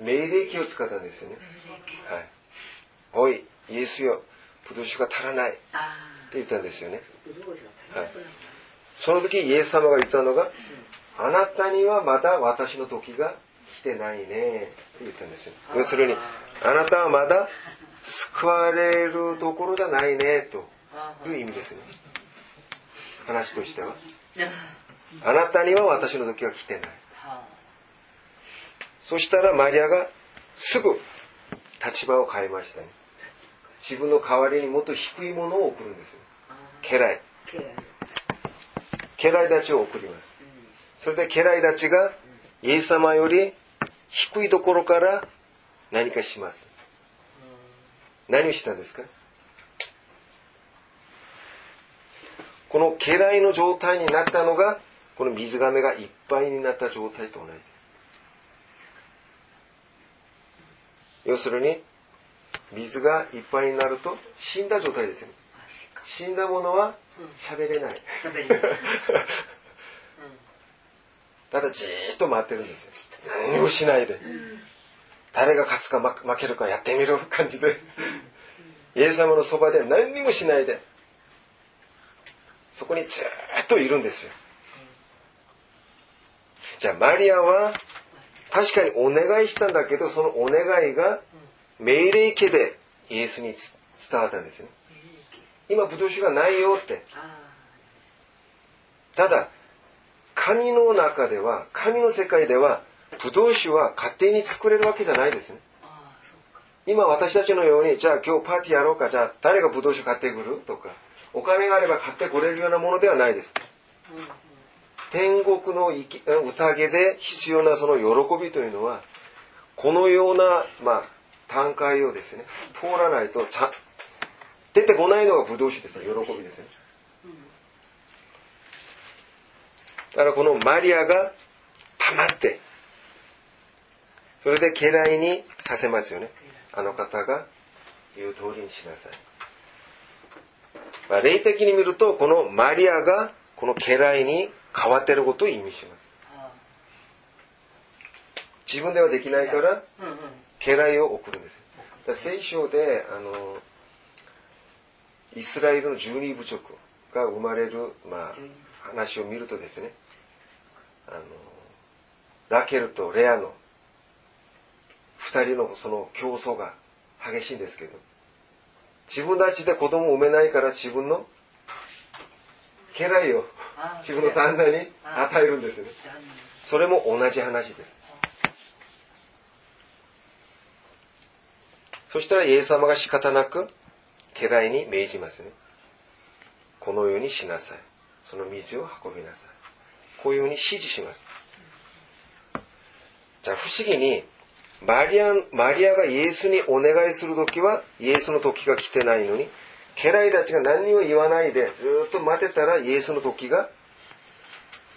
命令形を使ったんですよね。はい。おい、イエスよ、ブドウ酒が足らない。ってあ言ったんですよね。はいその時イエス様が言ったのが、あなたにはまだ私の時が来てないねって言ったんですよ。要するに、あなたはまだ救われるところじゃないねという意味ですね。話としては。あなたには私の時が来てない。そしたらマリアがすぐ立場を変えましたね。自分の代わりにもっと低いものを送るんですよ。家来。家来たちを送ります。それで家来たちがイエス様より低いところから何かします。何をしたんですか？この家来の状態になったのが、この水亀がいっぱいになった状態と同じです。要するに、水がいっぱいになると死んだ状態ですよね。死んだものは喋れない。ただじーっと待ってるんですよ。何もしないで。誰が勝つか負けるかやってみろ感じで。イエス様のそばで何にもしないで。そこにずーっといるんですよ。じゃあマリアは確かにお願いしたんだけど、そのお願いが命令家でイエスに伝わったんですね。今、ブドウ酒がないよって。あただ、神の中では、神の世界では、ブドウ酒は勝手に作れるわけじゃないですね。今私たちのように、じゃあ今日パーティーやろうか、じゃあ誰がブドウ酒買ってくる？とか、お金があれば買ってこれるようなものではないです。天国の宴で必要なその喜びというのは、このような、まあ、段階をですね、通らないとちゃ、出てこないのがブドウ酒ですよ、喜びですね。だからこのマリアが溜まって、それで家来にさせますよね。あの方が言う通りにしなさい。まあ、霊的に見ると、このマリアがこの家来に変わってることを意味します。自分ではできないから家来を送るんですだ聖書であのイスラエルの十二部族が生まれる、まあ、話を見るとですねあのラケルとレアの二人のその競争が激しいんですけど自分たちで子供を産めないから自分の家来をあ自分の旦那に与えるんですねそれも同じ話です。そしたらイエス様が仕方なく家来に命じますね。このようにしなさい。その水を運びなさい。こういうふうに指示します。じゃあ不思議にマリアマリアがイエスにお願いする時はイエスの時が来てないのに家来たちが何にも言わないでずっと待てたらイエスの時が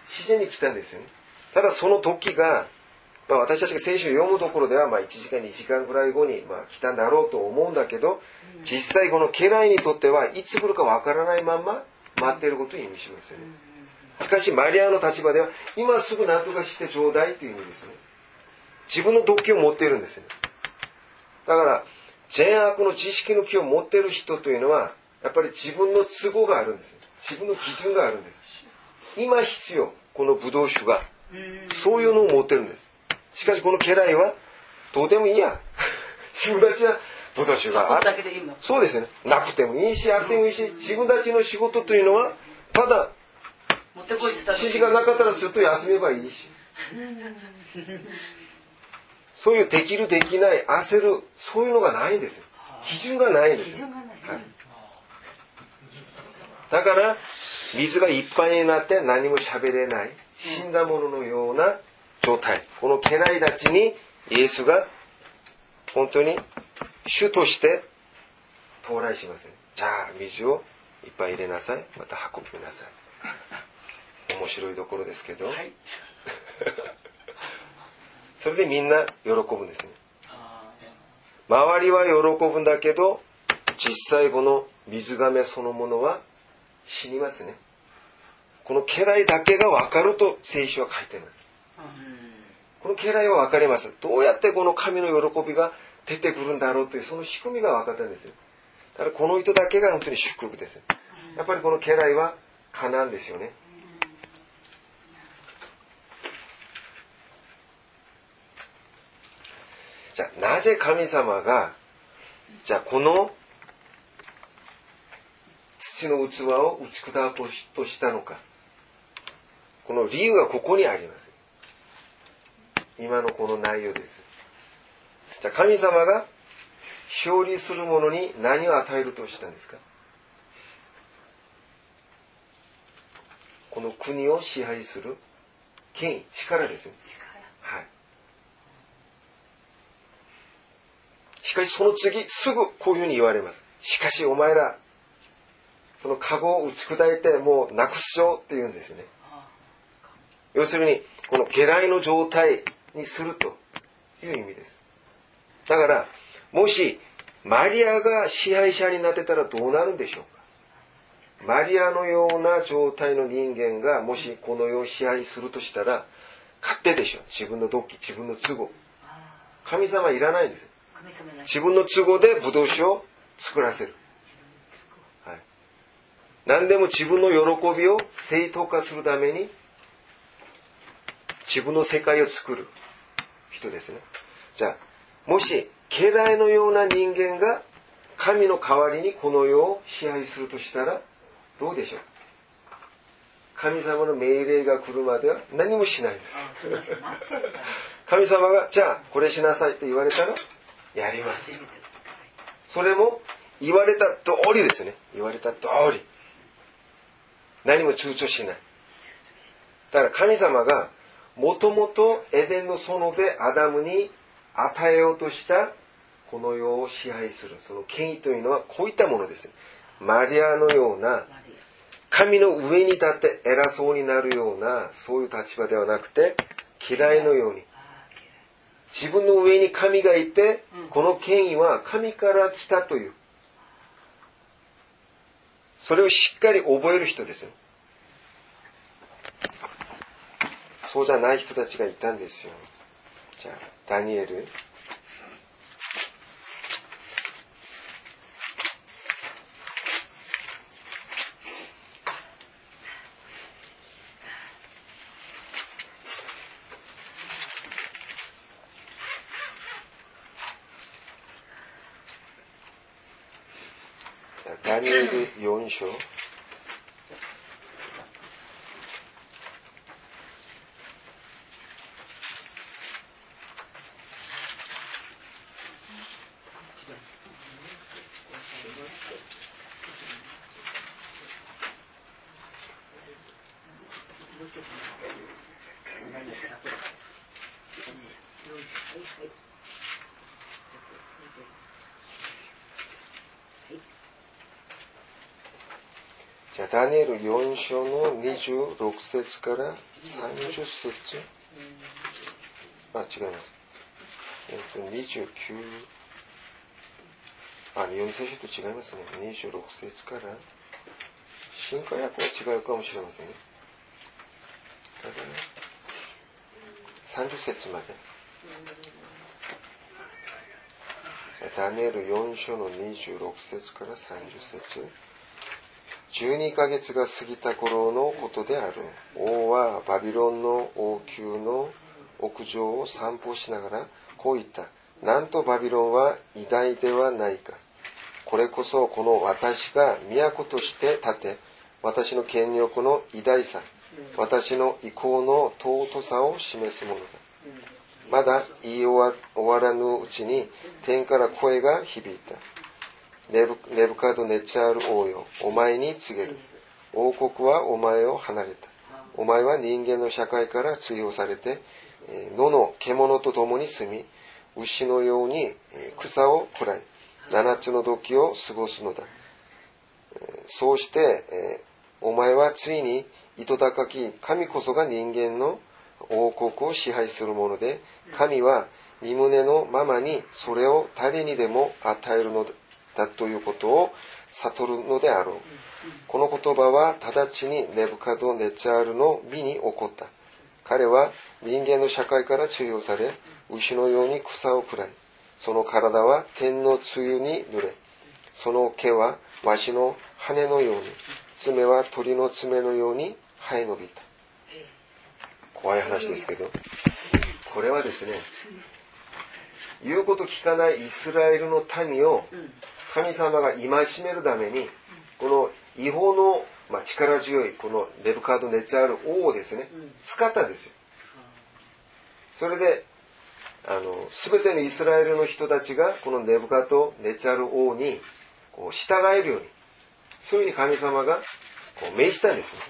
自然に来たんですよね。ただその時が、まあ、私たちが聖書を読むところではま1時間2時間ぐらい後にまあ来たんだろうと思うんだけど実際この家来にとってはいつ来るかわからないまま待っていることを意味しますよね。しかしマリアの立場では今すぐ何とかしてちょうだいという意味ですね。自分の動機を持っているんですよね。だから善悪の知識の気を持っている人というのはやっぱり自分の都合があるんです自分の基準があるんです。今必要このブドウ酒が。そういうのを持ってるんです。しかしこの家来はどうでもいいや。自分たちはブドウ酒がある。そうですね。なくてもいいしあってもいいし自分たちの仕事というのはただ指示がなかったらずっと休めばいいしそういうできるできない焦るそういうのがないんですよ。基準がないんですよ、はい、だから水がいっぱいになって何も喋れない死んだもののような状態。この家来たちにイエスが本当に主として到来しますねじゃあ水をいっぱい入れなさい。また運びなさい。面白いところですけど、はい それでみんな喜ぶんですね。周りは喜ぶんだけど実際この水亀そのものは死にますね。この家来だけが分かると聖書は書いてます。この家来は分かります。どうやってこの神の喜びが出てくるんだろうというその仕組みが分かったんですよ。だからこの人だけが本当に祝福です。やっぱりこの家来はカナンですよねゃあなぜ神様がじゃあこの土の器を打ち砕こうとしたのか。この理由がここにあります。今のこの内容です。じゃあ神様が勝利する者に何を与えるとしたんですか。この国を支配する権威力ですねはいしかしその次すぐこういうふうに言われます。しかしお前らそのカゴを打ち砕いてもうなくすよって言うんですね。要するにこの家来の状態にするという意味です。だからもしマリアが支配者になってたらどうなるんでしょうか。マリアのような状態の人間がもしこの世を支配するとしたら勝手でしょ自分の動機自分の都合。神様いらないんです自分の都合でブドウ酒を作らせる、はい、何でも自分の喜びを正当化するために自分の世界を作る人ですね。じゃあもし家来のような人間が神の代わりにこの世を支配するとしたらどうでしょう？神様の命令が来るまでは何もしないんです。神様がじゃあこれしなさいって言われたらやります。それも言われた通りですね。言われた通り。何も躊躇しない。だから神様がもともとエデンの園でアダムに与えようとしたこの世を支配する。その権威というのはこういったものですマリアのような神の上に立って偉そうになるようなそういう立場ではなくて嫌いのように自分の上に神がいてうん。この権威は神から来たという。それをしっかり覚える人ですよ。そうじゃない人たちがいたんですよ。じゃあ、ダニエル。じゃあダニエル4章。じゃあ、ダニエル4章の26節から30節。あ、違います。えっ、と、29、あ、4聖書と違いますね。26節から、新化訳は違うかもしれませんね。ただね、30節まで。ダニエル4章の26節から30節。12ヶ月が過ぎた頃のことである。王はバビロンの王宮の屋上を散歩しながらこう言った。なんとバビロンは偉大ではないか。これこそこの私が都として建て、私の権力の偉大さ、私の意向の尊さを示すものだ。まだ言い終わらぬうちに天から声が響いた。ネブネブカドネチャール王よ、お前に告げる。王国はお前を離れた。お前は人間の社会から追放されて、野の獣と共に住み、牛のように草を喰らい、七つの時を過ごすのだ。そうして、お前はついに糸高き神こそが人間の王国を支配するもので、神は身胸のままにそれを誰にでも与えるのだだということを悟るのであろう。この言葉は直ちにネブカド・ネチャールの美に起こった。彼は人間の社会から追放され、牛のように草を喰らい、その体は天の露に濡れ、その毛はわしの羽のように、爪は鳥の爪のように生え伸びた。怖い話ですけど、これはですね、言うこと聞かないイスラエルの民を神様が戒めるために、この違法の、まあ、力強いこのネブカード・ネチャール王をですね、使ったんですよ。それで、あの、すべてのイスラエルの人たちがこのネブカード・ネチャール王にこう従えるように、そういうふうに神様がこう命じたんですね。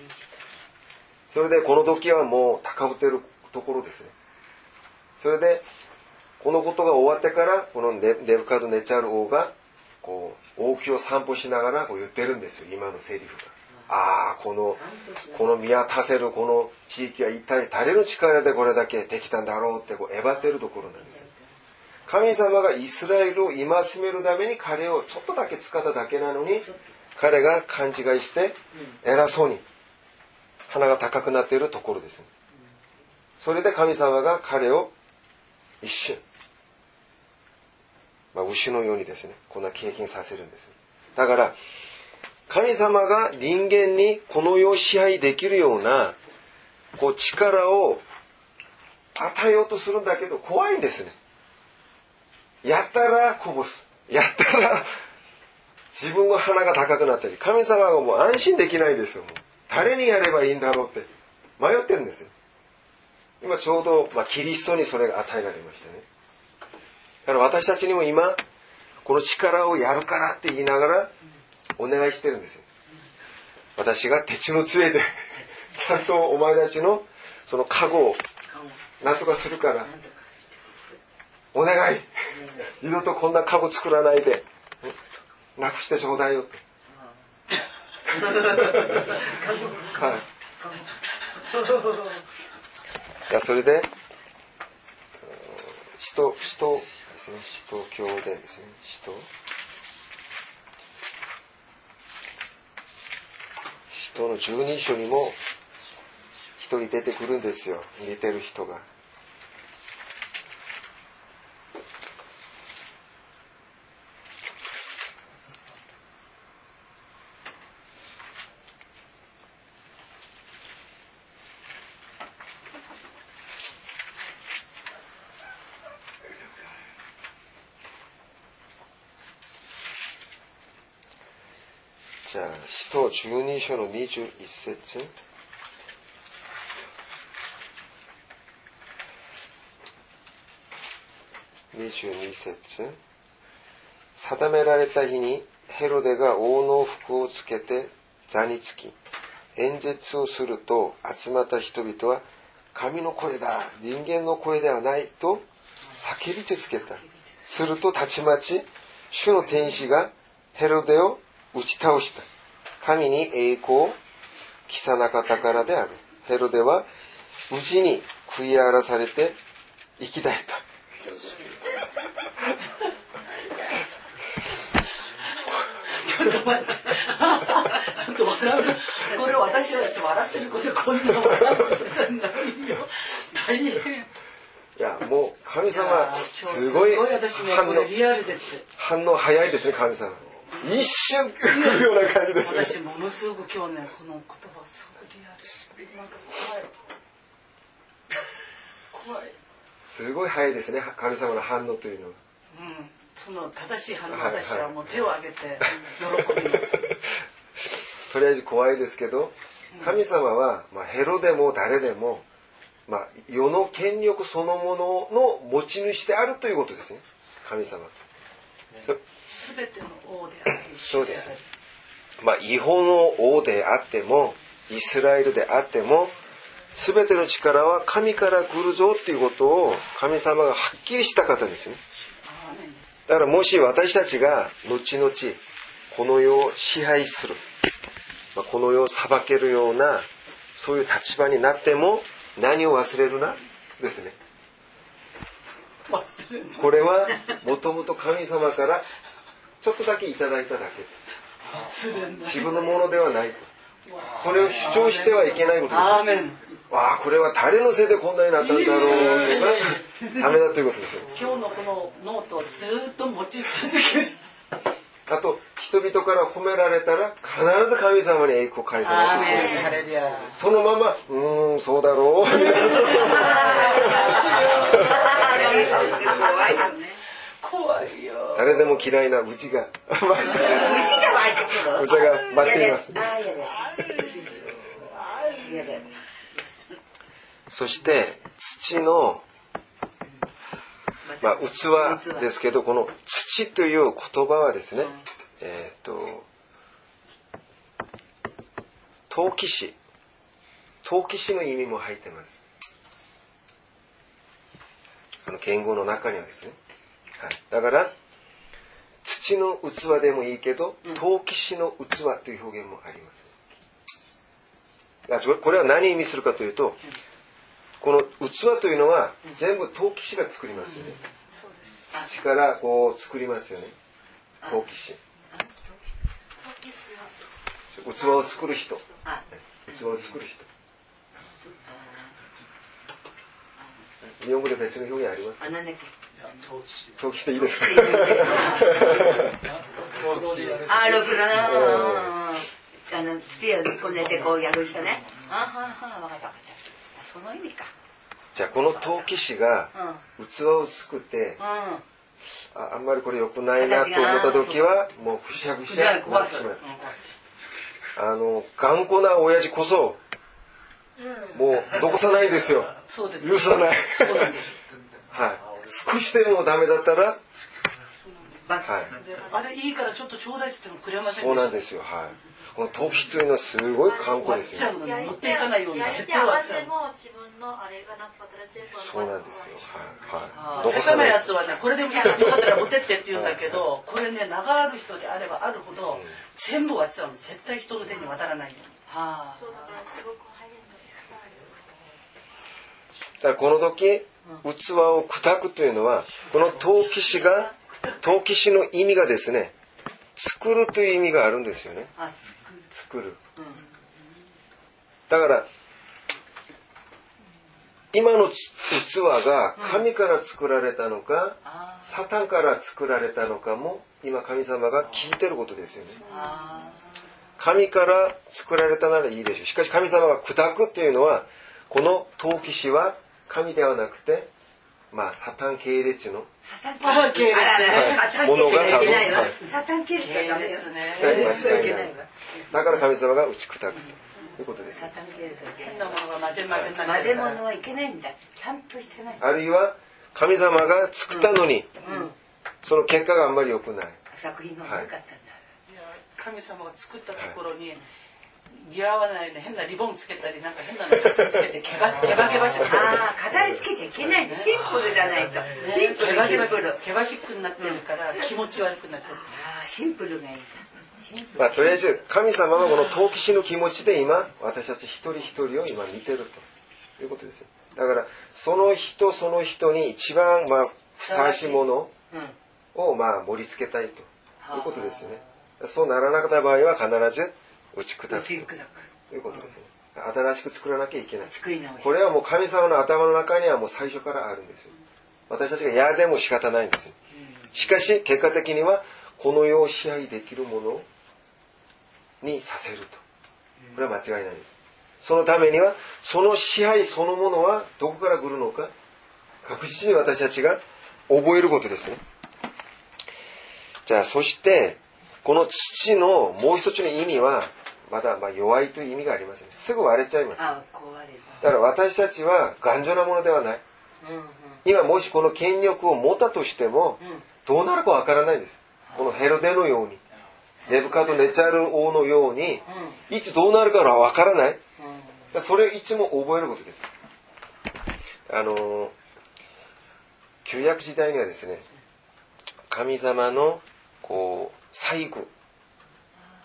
それでこの時はもう高ぶってるところですね。それで、このことが終わってから、このネブカード・ネチャール王が、こう、王宮を散歩しながらこう言ってるんですよ、今のセリフが。ああ、この、この見渡せるこの地域は一体誰の力でこれだけできたんだろうってこう、えばってるところなんです。神様がイスラエルを戒めるために彼をちょっとだけ使っただけなのに、彼が勘違いして、偉そうに、鼻が高くなっているところです。それで神様が彼を一瞬、まあ、牛のようにですね、こんな経験させるんです。だから、神様が人間にこの世を支配できるような、こう力を与えようとするんだけど、怖いんですね。やったらこぼす。やったら自分の鼻が高くなったり、神様がもう安心できないですよ。誰にやればいいんだろうって迷ってるんですよ。今ちょうど、まあ、キリストにそれが与えられましたね。だから私たちにも今、この力をやるからって言いながら、お願いしてるんですよ。私が鉄の杖で、ちゃんとお前たちのそのカゴをなんとかするから、お願い二度とこんなカゴ作らないで、なくしてちょうだいよって。はい。いや、それで、使徒、使徒ですね、使徒教伝ですね、使徒。使徒の十二章にも一人出てくるんですよ、似てる人が。じゃあ、使徒12章の21節。22節。定められた日にヘロデが王の服をつけて座につき演説をすると集まった人々は神の声だ人間の声ではないと叫び続けた。するとたちまち主の天使がヘロデを打ち倒した。神に栄光を着さなかったからであるヘロデは無事に食い荒らされて生き絶えた ちょっと待って。ちょっと笑う。これ私たち笑ってることこんな笑うことにないよ。大変。いや、もう神様、すごい反応これ、リアルです。反応早いですね、神様。一瞬来るような感じですね。私ものすごく今日ね、この言葉すごいリアル。なんか怖い。怖い。すごい早いですね、神様の反応というのは。うん。その正しい反応、私はもう手を挙げて喜びます。とりあえず怖いですけど、神様は、まあ、ヘロでも誰でも、まあ、世の権力そのものの持ち主であるということですね。神様。そすべての王であり、そうですまあ、違法の王であっても、イスラエルであっても、すべての力は神から来るぞっていうことを神様がはっきりした方ですね。だからもし私たちが後々この世を支配する、まあ、この世を裁けるようなそういう立場になっても何を忘れるな？ですね。これはもともと神様からちょっとだけいただいただけ。自分のものではないと。それを主張してはいけないこと。わあ、これは誰のせいでこんなになったんだろうってダメだということですよ。今日のこのノートをずーっと持ち続ける。あと、人々から褒められたら必ず神様に栄光を返さアーないといけないメン。ハレルヤ。そのまま、うーん、そうだろう。怖いよ。誰でも嫌いなうちが、うちが待っています。そして、土の、まあ、器ですけど、この土という言葉はですね、えっ、と、陶器師。陶器師の意味も入ってます。その言語の中にはですね。はい、だから、土の器でもいいけど、陶器師の器という表現もあります。あこれは何を意味するかというと、この器というのは全部陶器師が作りますよね。土からこう作りますよね。陶器師。器を作る人。器を作る人。日本語で別の表現あります？かあ、なんだっけ。陶器師でいいですか？あ、ろくろな。あの、土をこねてこうやる人ね。あはは、わかったわかった。その意味か。じゃあこの陶器師がうん。器を作ってうん。ああんまりこれ良くないなと思った時はもうぐしゃぐしゃになってしまうあの頑固な親父こそもうどこさないですよそうです。許さない。はい少しでもダメだったらバはいであれいいからちょっとちょうだいって言ってもくれませんそうなんす。ですよはいこの陶器というのはすごい頑固割っですよちゃうのに持っていかないように焼い絶て合わ。せも自分のあれがなかったら全部そうなんですよはいはいなやつはね、これでもよかったら持ってってって言うんだけど、これね、長ある人であればあるほど、全部割っちゃうの。絶対人の手に渡らないように。はそうだからすごく早いのだからこの時器を砕くというのはこの陶器師が陶器師の意味がですね作るという意味があるんですよね。あ、作る。うん。だから今の器が神から作られたのかあサタンから作られたのかも今神様が聞いてることですよね。神から作られたならいいでしょう。しかし神様が砕くっていうのはこの陶器師は神ではなくてまあサタン系列の。サタン系列。ねあらサタン系列ものがはいけないわはい。サタン系列はダメよ系列ね。はい間違いない。だから神様が打ち砕く。ということです。サタン系列変なものが混ぜ混ぜ混ぜ物はいけないんだ。ちゃんとしてない。あるいは神様が作ったのに、うん。その結果があんまり良くない。作品が良かったんだ。いや神様が作ったところに似合わないね。変なリボンつけたりなんか変なのつけて毛羽毛羽毛羽しくああ飾り付けちゃいけない。のシンプルじゃないと。シンプル毛羽毛シンプル。羽毛羽しくになってるから気持ち悪くなってる。ああシンプルがいい。まあ、とりあえず神様はこの陶器師の気持ちで今私たち一人一人を今見てると。いうことですよ。だからその人その人に一番まあふさわしいものうん。をまあ盛り付けたいと。いうことですよね。そうならなかった場合は必ず打ち砕く。ということですね新しく作らなきゃいけない。これはもう神様の頭の中にはもう最初からあるんですよ。私たちが嫌でも仕方ないんですよ。しかし結果的にはこの世を支配できるものにさせると。これは間違いないです。そのためにはその支配そのものはどこから来るのか確実に私たちが覚えることですね。じゃあそしてこの土のもう一つの意味はまだまあ弱いという意味がありますねすぐ割れちゃいます。だから私たちは頑丈なものではない。うんうん。今もしこの権力を持ったとしてもうん。どうなるかわからないんです。このヘロデのようにネブカドネチャール王のようにいつどうなるかはわからない。それをいつも覚えることです。あのー旧約時代にはですね神様のこう細具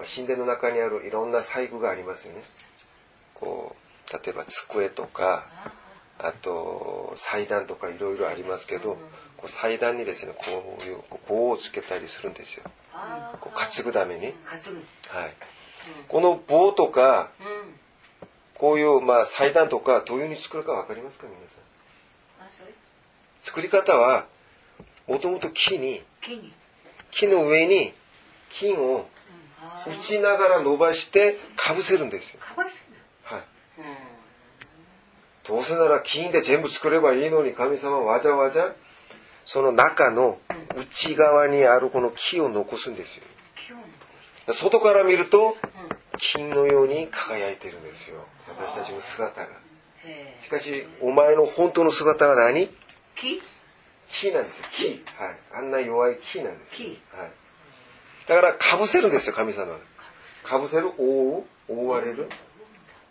神殿の中にあるいろんな細具がありますよね。こう例えば机とかあと祭壇とかいろいろありますけどこう祭壇にですねこういう棒をつけたりするんですよ。こう担ぐために、はい、この棒とかうんこういうまあ祭壇とかどういうふうに作るかわかりますか皆さん？作り方はもともと木に木の上に金をあ打ちながら伸ばしてかぶせるんですよ、はい、うんどうせなら金で全部作ればいいのに神様はわざわざその中の内側にあるこの木を残すんですよ。外から見ると金のように輝いてるんですよ。私たちの姿が。へしかしお前の本当の姿は何？木？木なんですよ。木。はい。あんな弱い木なんですよ。木。はい、だからかぶせるんですよ神様。がかぶせる？覆う？覆われる？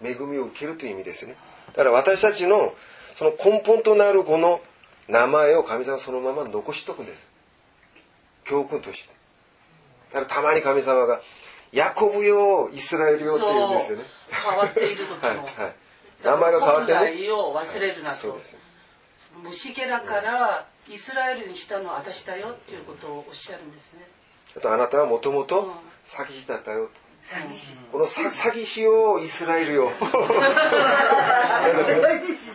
恵みを受けるという意味ですね。だから私たちのその根本となるこの名前を神様はそのまま残しとくんです。教訓として。だからたまに神様がヤコブよイスラエルよって言うんですよね。変わっている時も はいはい。名前が変わっても本来を忘れるなと。そうです。虫けらからイスラエルにしたのは私だよっていうことをおっしゃるんですねあとあなたはもともとうん。詐欺師だったよと。詐欺師。このさ詐欺師をイスラエルよ。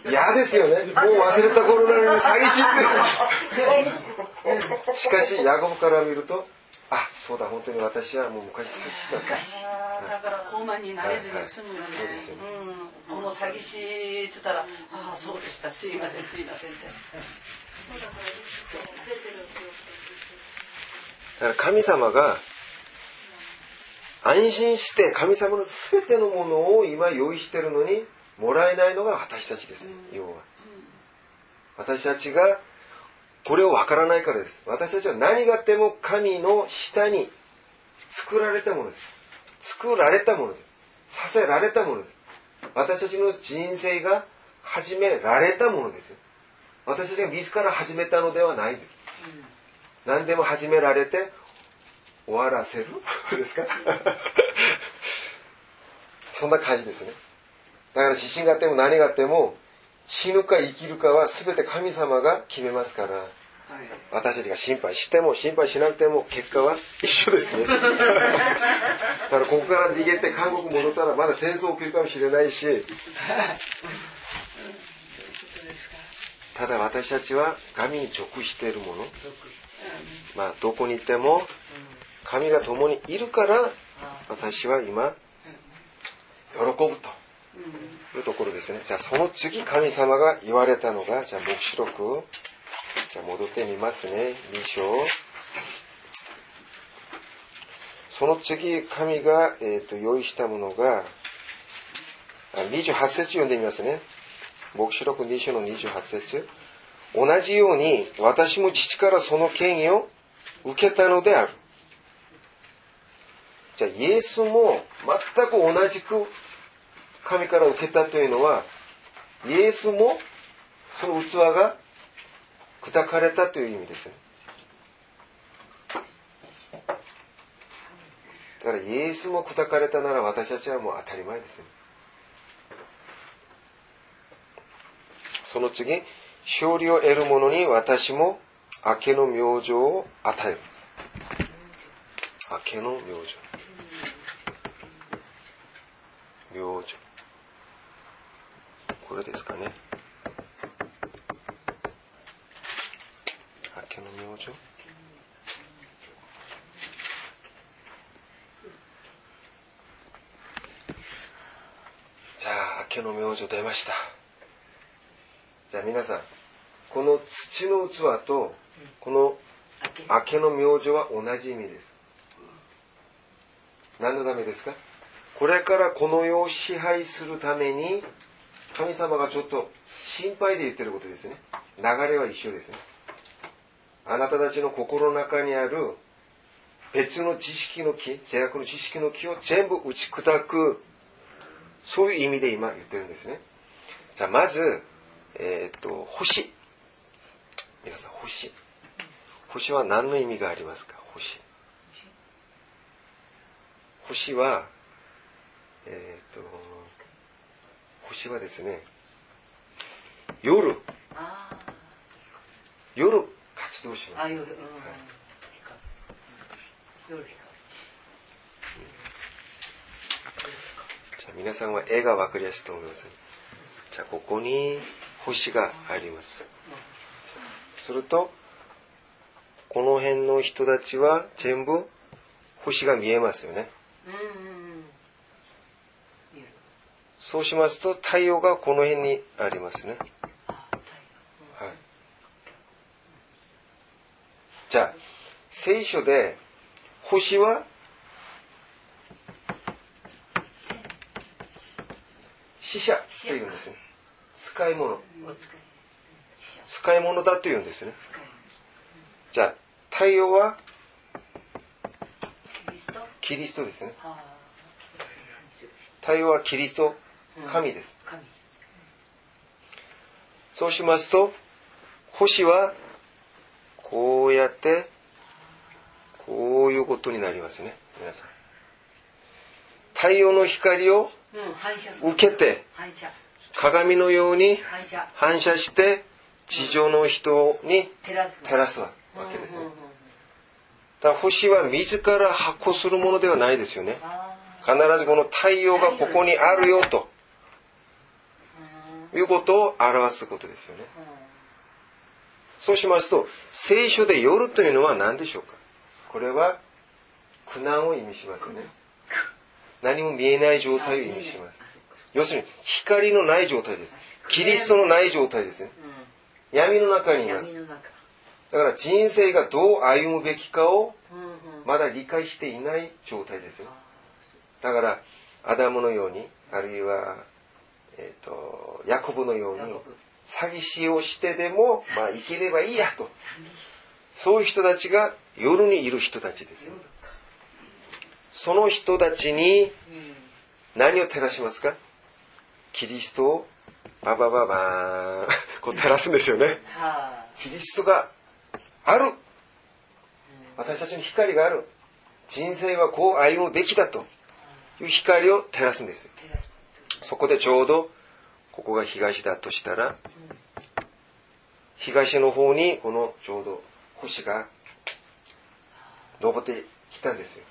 嫌ですよね。もう忘れた頃なのに詐欺師って。しかし、ヤコブから見ると、あ、そうだ、本当に私はもう昔詐欺師だった。だから高慢になれずに済むよね,、はいはいそうですよね。うん、この詐欺師っつったら「ああそうでした。すいませんすいません」ってだから神様が、安心して神様の全てのものを今用意してるのに、もらえないのが私たちです。要は。私たちがこれをわからないからです。私たちは何があっても神の下に作られたものです。作られたものです。させられたものです。私たちの人生が始められたものです。私たちが自ら始めたのではないです。何でも始められて終わらせる？ですか？そんな感じですね。だから地震があっても何があっても死ぬか生きるかは全て神様が決めますから私たちが心配しても心配しなくても結果は一緒ですね。だからここから逃げて韓国戻ったらまだ戦争起きるかもしれないしただ私たちは神に属しているものまあどこにいても神が共にいるから私は今喜ぶというところですね。じゃあその次神様が言われたのが、じゃあ黙示録じゃあ戻ってみますね。2章。その次、神が、えー、と用意したものが、あ28節読んでみますね。牧師録2章の28節同じように、私も父からその権威を受けたのである。じゃあ、イエスも全く同じく神から受けたというのは、イエスもその器が砕かれたという意味です。だからイエスも砕かれたなら私たちはもう当たり前です。その次、勝利を得る者に私も明けの明星を与える。明けの明星。明星。これですかね。明けの明星じゃあ、明けの明星出ました。じゃあ皆さん、この土の器と、この明けの明星は同じ意味です。何のためですか？これからこの世を支配するために、神様がちょっと心配で言ってることですね。流れは一緒ですね。あなたたちの心の中にある別の知識の木、邪悪の知識の木を全部打ち砕く、そういう意味で今言ってるんですね。じゃあまず、えっ、と、星。皆さん、星。星は何の意味がありますか？星。星は、えっ、と、星はですね、夜、あ夜活動しあ。あ、ます。夜。うん。光る夜光じゃあ皆さんは絵が分かりやすいと思います。じゃあここに星があります。すると、この辺の人たちは全部星が見えますよね。そうしますと太陽がこの辺にありますね。はい。じゃあ、聖書で星は死者というんですね。使い物。お使い。物だというんですね。じゃあ、太陽は？キリスト？ですね。はあ。太陽はキリスト、うん神です。神。そうしますと、星は、こうやって、こういうことになりますね。皆さん。太陽の光を。受けて。鏡のように反射。して、地上の人に照らす。わけです。だから星は自ら発光するものではないですよね。あ必ずこの太陽がここにあるよとーいうことを表すことですよね。そうしますと、聖書で夜というのは何でしょうか？これは苦難を意味しますよね。何も見えない状態を意味します。要するに光のない状態です。キリストのない状態ですね。う闇の中にんいます。だから人生がどう歩むべきかを。まだ理解していない状態ですよ。だから、アダムのように、あるいは、えっ、と、ヤコブのように詐欺師をしてでも、まあ生きればいいやと。そういう人たちが夜にいる人たちですよ。その人たちにうん何を照らしますか？キリストをババババーン こう照らすんですよね。はあ。キリストがある。私たちに光がある。人生はこう歩むべきだという光を照らすんですそこでちょうど、ここが東だとしたら、東の方にこのちょうど星が昇ってきたんですよ。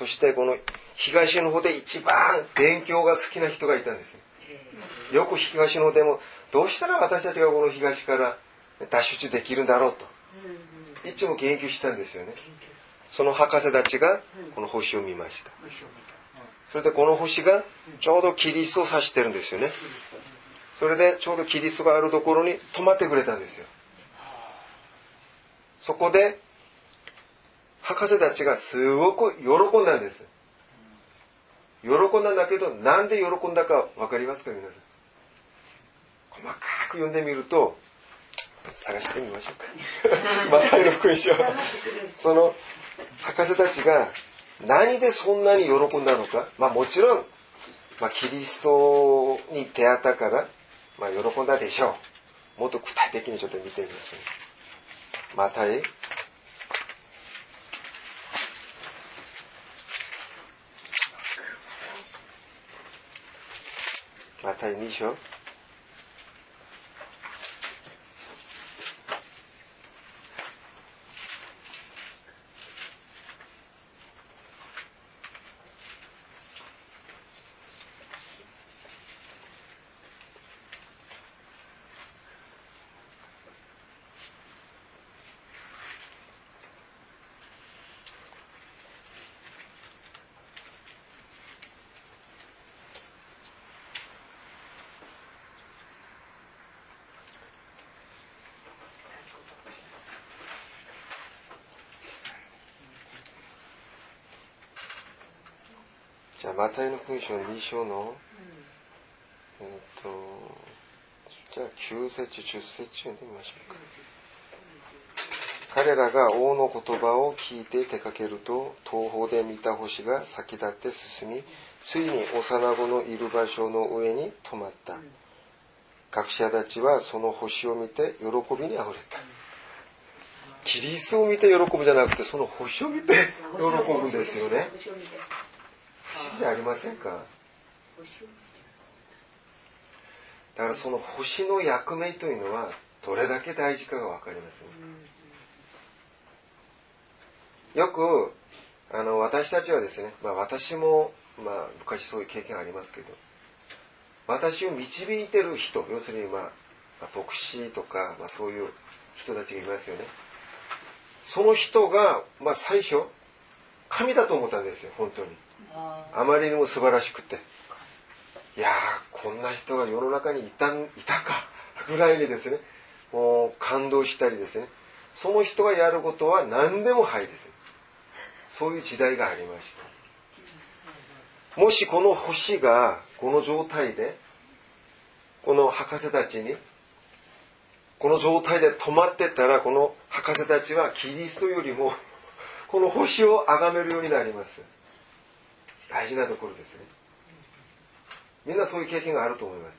そしてこの東の方で一番勉強が好きな人がいたんですよ。えよく東の方でも、どうしたら私たちがこの東から脱出できるんだろうと。いつも研究したんですよね。その博士たちがこの星を見ました。それでこの星がちょうどキリストを指してるんですよね。それでちょうどキリストがあるところに止まってくれたんですよ。そこで、博士たちがすごく喜んだんです。喜んだんだけど、なんで喜んだかわかりますか皆さん。細かく読んでみると、探してみましょうか。マタイの福音書。その、博士たちが何でそんなに喜んだのか。まあもちろん、まあキリストに出会ったから、まあ喜んだでしょう。もっと具体的にちょっと見てみましょう。マタイ。ママタイの福音書2章の、えっ、と、じゃあ9節10節読んでみましょうか。彼らが王の言葉を聞いて出かけると、東方で見た星が先立って進み、ついに幼子のいる場所の上に止まった。学者たちはその星を見て喜びにあふれた。キリストを見て喜ぶじゃなくて、その星を見て喜ぶんですよね。じゃありませんか？だからその星の役目というのはどれだけ大事かがわかります。よくあの私たちはですね、まあ、私も、まあ、昔そういう経験ありますけど私を導いてる人要するに、まあ、まあ牧師とか、まあ、そういう人たちがいますよね。その人が、まあ、最初神だと思ったんですよ本当に。あまりにも素晴らしくて。いやーこんな人が世の中にいたいたか。ぐらいにですね。もう感動したりですね。その人がやることは何でもはいです。そういう時代がありました。もしこの星がこの状態でこの博士たちにこの状態で止まってたらこの博士たちはキリストよりもこの星を崇めるようになります。大事なところですね。みんなそういう経験があると思います。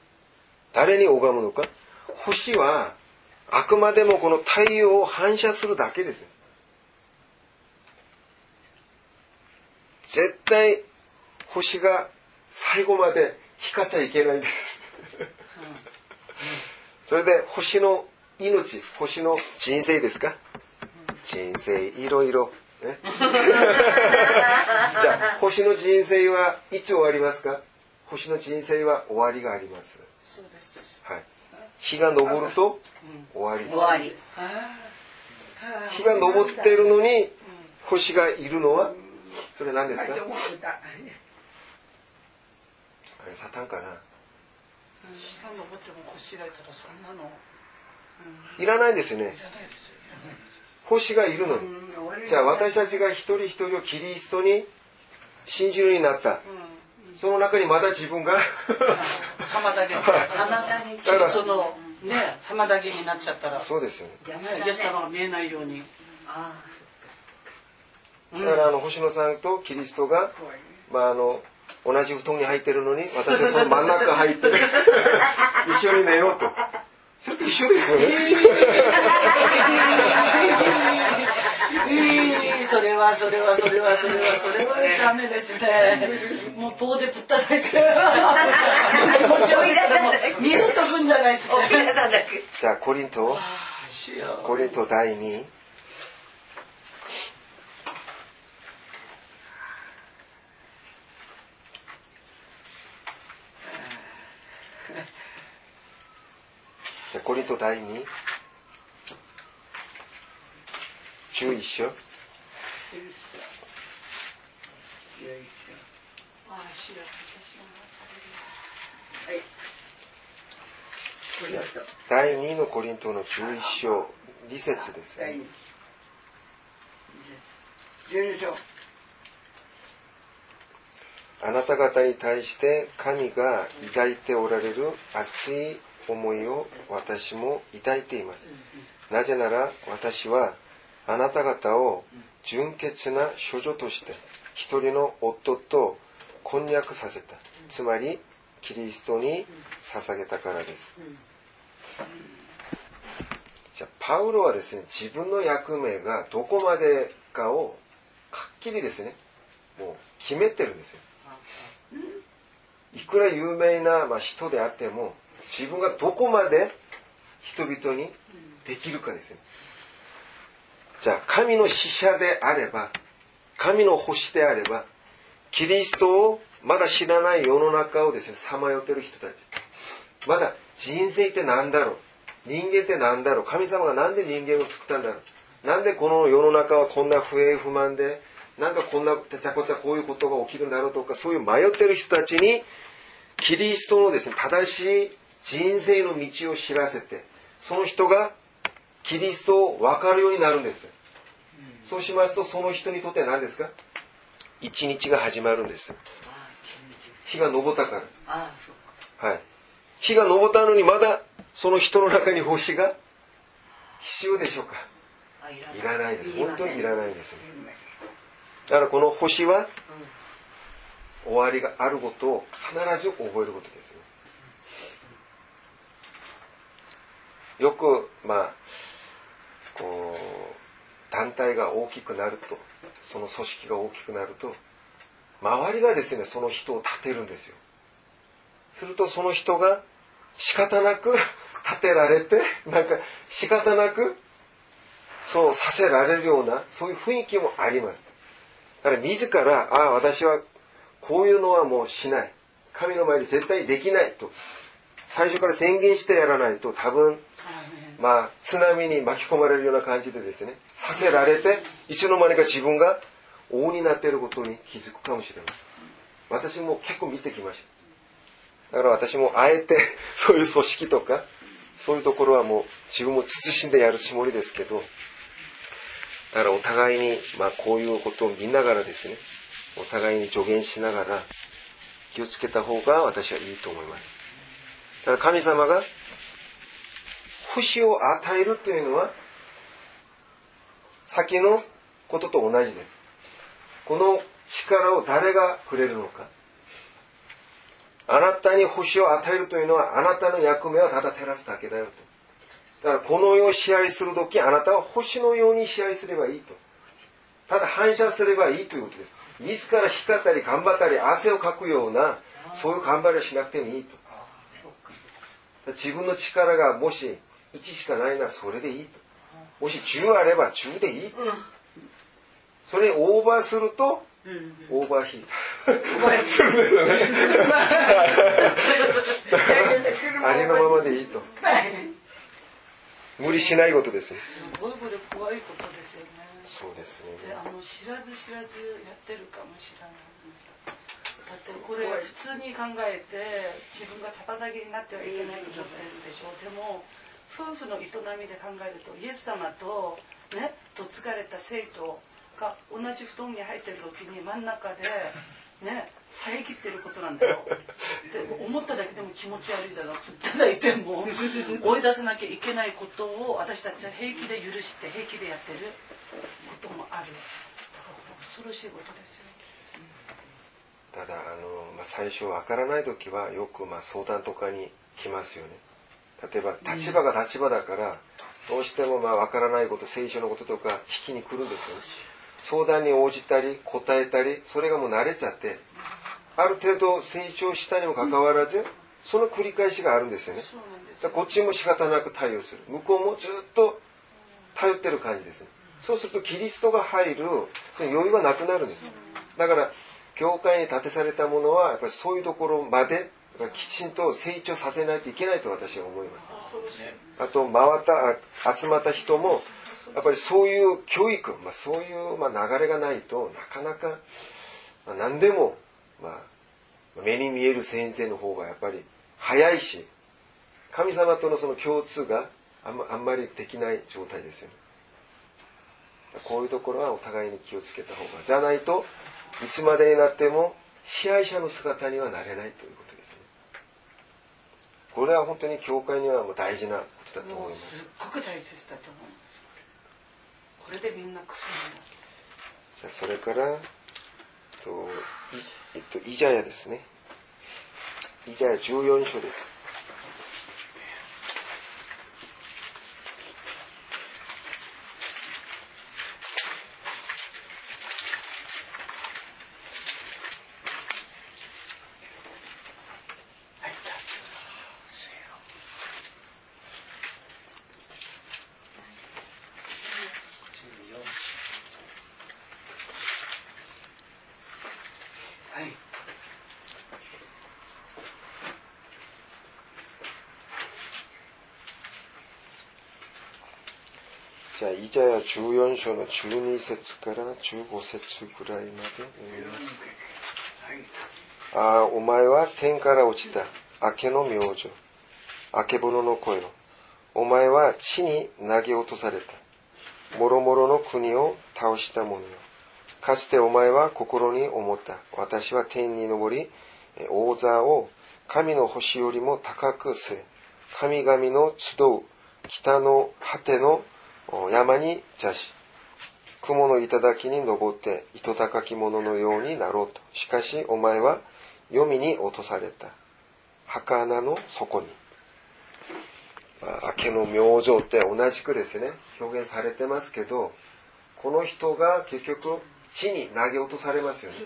誰に拝むのか？星はあくまでもこの太陽を反射するだけです。絶対星が最後まで光っちゃいけないです。それで星の命星の人生ですか？人生いろいろね、じゃあ星の人生はいつ終わりますか？星の人生は終わりがあります。そうです。はい、日が昇ると終わりです。終わり。日が昇っているのに星がいるのはそれ何ですか？あれサタンかな？日が昇っても星がいたらそんなの。いらないんですよね星がいるのに。じゃあ私たちが一人一人をキリストに信じるようになった。その中にまだ自分が。妨げ。妨げ。だからそのね妨げになっちゃったら、そうですよね。イエス様が見えないように。あだからあの星野さんとキリストが、まあ、あの同じ布団に入ってるのに私はその真ん中入って 一緒に寝ようとそれと一緒ですよねえーそれはそれはそれはそれはそれはダメですね。もう棒でぶったたいて。二度と踏んじゃないですね。じゃあコリント、コリント第2じコリント第2 11章ああ、しよう。第2のコリントの11章2節ですね12章。あなた方に対して神が抱いておられる熱い思いを私も抱いています。なぜなら私はあなた方を純潔な処女として一人の夫と婚約させた。つまりキリストに捧げたからです。じゃあパウロはですね、自分の役目がどこまでかをはっきりですね、もう決めてるんですよ。いくら有名なまあ人であっても、自分がどこまで人々にできるかですね。じゃあ、神の使者であれば、神の星であれば、キリストをまだ知らない世の中をですね、さまよってる人たち。まだ人生って何だろう人間って何だろう神様がなんで人間を作ったんだろうなんでこの世の中はこんな不平不満で、なんかこんなてちゃこちゃこういうことが起きるんだろうとか、そういう迷ってる人たちに、キリストのですね、正しい人生の道を知らせて、その人がキリストを分かるようになるんです。そうしますと、その人にとって何ですか？一日が始まるんです。日が昇ったから。はい。日が昇ったのにまだその人の中に星が必要でしょうか？あいらないです。本当にいらないです。だからこの星は終わりがあることを必ず覚えることですよく、まあ、こう、団体が大きくなると、その組織が大きくなると、周りがですね、その人を立てるんですよ。するとその人が仕方なく立てられて、なんか仕方なくそうさせられるような、そういう雰囲気もあります。だから自ら、ああ、私はこういうのはもうしない。神の前に絶対できないと、最初から宣言してやらないと多分、まあ、津波に巻き込まれるような感じでですね、させられて、いつの間にか自分が王になっていることに気づくかもしれません。私も結構見てきました。だから私もあえて、そういう組織とか、そういうところはもう自分も慎んでやるつもりですけど、だからお互いに、まあこういうことを見ながらですね、お互いに助言しながら気をつけた方が私はいいと思います。だから神様が星を与えるというのは、先のことと同じです。この力を誰がくれるのか。あなたに星を与えるというのは、あなたの役目はただ照らすだけだよと。だからこの世を支配するとき、あなたは星のように支配すればいいと。ただ反射すればいいということです。自ら光ったり頑張ったり汗をかくような、そういう頑張りはしなくてもいいと。自分の力がもし1しかないならそれでいいと。もし10あれば10でいい。それにオーバーすると、オーバーヒート。するんですよね。ありのままでいいと。無理しないことですね。すごいこれ怖いことですよね。そうですね。であの知らず知らずやってるかもしれない。だってこれ普通に考えて自分が妨げになってはいけないことってるでしょう。でも夫婦の営みで考えるとイエス様とね嫁がれた生徒が同じ布団に入ってる時に真ん中でね遮ってることなんだよ。で思っただけでも気持ち悪いじゃなくていただいても追い出さなきゃいけないことを私たちは平気で許して平気でやってることもある。だから恐ろしいことですよ。ただ、あの、まあ、最初わからない時はよくまあ相談とかに来ますよね。例えば、立場が立場だから、どうしてもまあわからないこと、聖書のこととか聞きに来るんですよね。相談に応じたり、答えたり、それがもう慣れちゃって、ある程度成長したにもかかわらず、その繰り返しがあるんですよね。こっちも仕方なく対応する。向こうもずっと頼ってる感じですね。そうするとキリストが入る、その余裕がなくなるんです。だから、教会に建てされたものは、やっぱりそういうところまで、きちんと成長させないといけないと私は思います。あと、回った、あ集まった人も、やっぱりそういう教育、まあ、そういうまあ流れがないとなかなか、まあ、何でも、まあ、目に見える先生の方がやっぱり早いし、神様とのその共通があんまあんまりできない状態ですよね。こういうところはお互いに気をつけた方がじゃないといつまでになっても支配者の姿にはなれないということですね。これは本当に教会にはもう大事なことだと思います。すっごく大切だと思います。これでみんな薬になるじゃあそれからといえっとイザヤですね。イザヤ14章ですはいせよ14はいじゃあイザヤ14章の12節から15節ぐらいまで読みますああ、お前は天から落ちた明けの明星、明けぼのの声を。お前は地に投げ落とされた。もろもろの国を倒した者よ。かつてお前は心に思った。私は天に昇り、え王座を神の星よりも高く据え、神々の集う北の果ての山に座し、雲の頂に登って糸高き者のようになろうと。しかしお前は黄泉に落とされた。墓穴の底に。まあ、明けの明星って同じくですね、表現されてますけど、この人が結局地に投げ落とされますよね。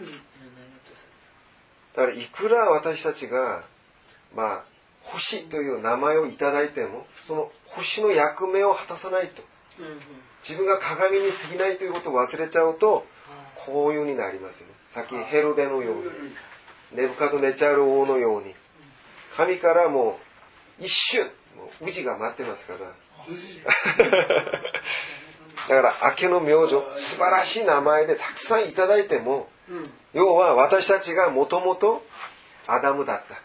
だからいくら私たちが、まあ、星という名前をいただいても、その星の役目を果たさないと。自分が鏡に過ぎないということを忘れちゃうと、こういうになりますよね。さっきヘロデのように、ネブカドネチャール王のように、神からもう一瞬、もう宇治が待ってますから。だから、明けの明星、素晴らしい名前でたくさんいただいても、要は私たちがもともとアダムだった。